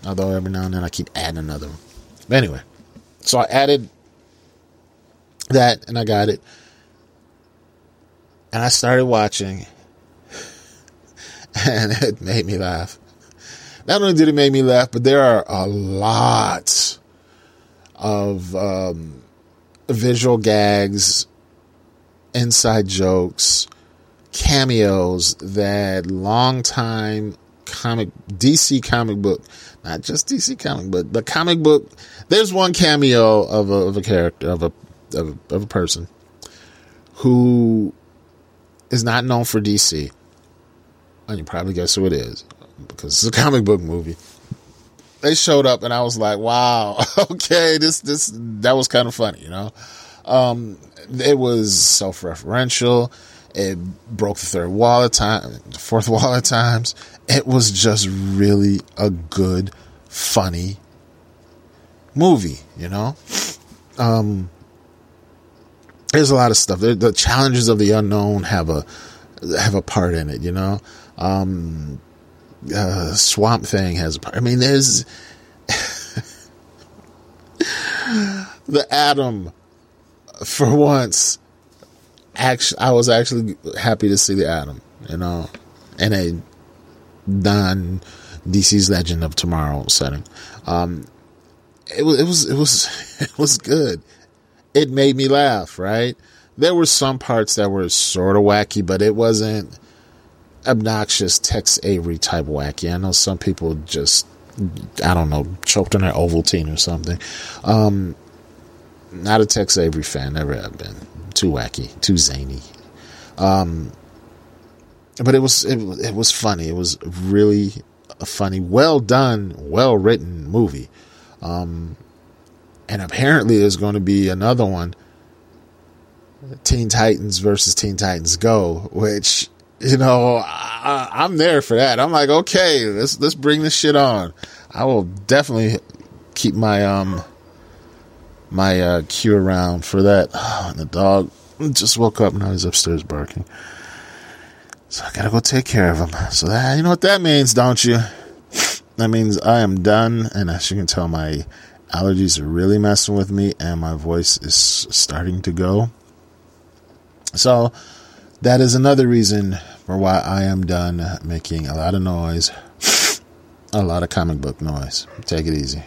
Although every now and then I keep adding another one. But anyway, so I added that and I got it. And I started watching and it made me laugh. Not only did it make me laugh, but there are a lot of um, visual gags, inside jokes, cameos that longtime comic DC comic book, not just DC comic, but the comic book. There's one cameo of a, of a character of a of a, of a person who is not known for DC, and you probably guess who it is because it's a comic book movie. They showed up, and I was like, "Wow, okay, this this that was kind of funny," you know. Um, it was self-referential. It broke the third wall at times, the fourth wall at times. It was just really a good, funny movie, you know. Um, there's a lot of stuff. The Challengers of the Unknown have a have a part in it, you know. Um, uh, Swamp Thing has a part. I mean, there's the Atom. For once, actually, I was actually happy to see the Atom, you know, in a non DC's Legend of Tomorrow setting. Um, it was, it was, it was, it was good it made me laugh, right? There were some parts that were sort of wacky, but it wasn't obnoxious Tex Avery type wacky. I know some people just, I don't know, choked on their Ovaltine or something. Um, not a Tex Avery fan, never have been. Too wacky, too zany. Um, but it was it, it was funny. It was really a funny, well done, well written movie. Um, and apparently there's going to be another one Teen Titans versus Teen Titans Go, which you know I, am there for that. I'm like, okay, let's let's bring this shit on. I will definitely keep my um my uh, queue around for that. And the dog just woke up now he's upstairs barking, so I gotta go take care of him. So that you know what that means, don't you? That means I am done, and as you can tell, my allergies are really messing with me and my voice is starting to go. So that is another reason for why I am done making a lot of noise, a lot of comic book noise. Take it easy.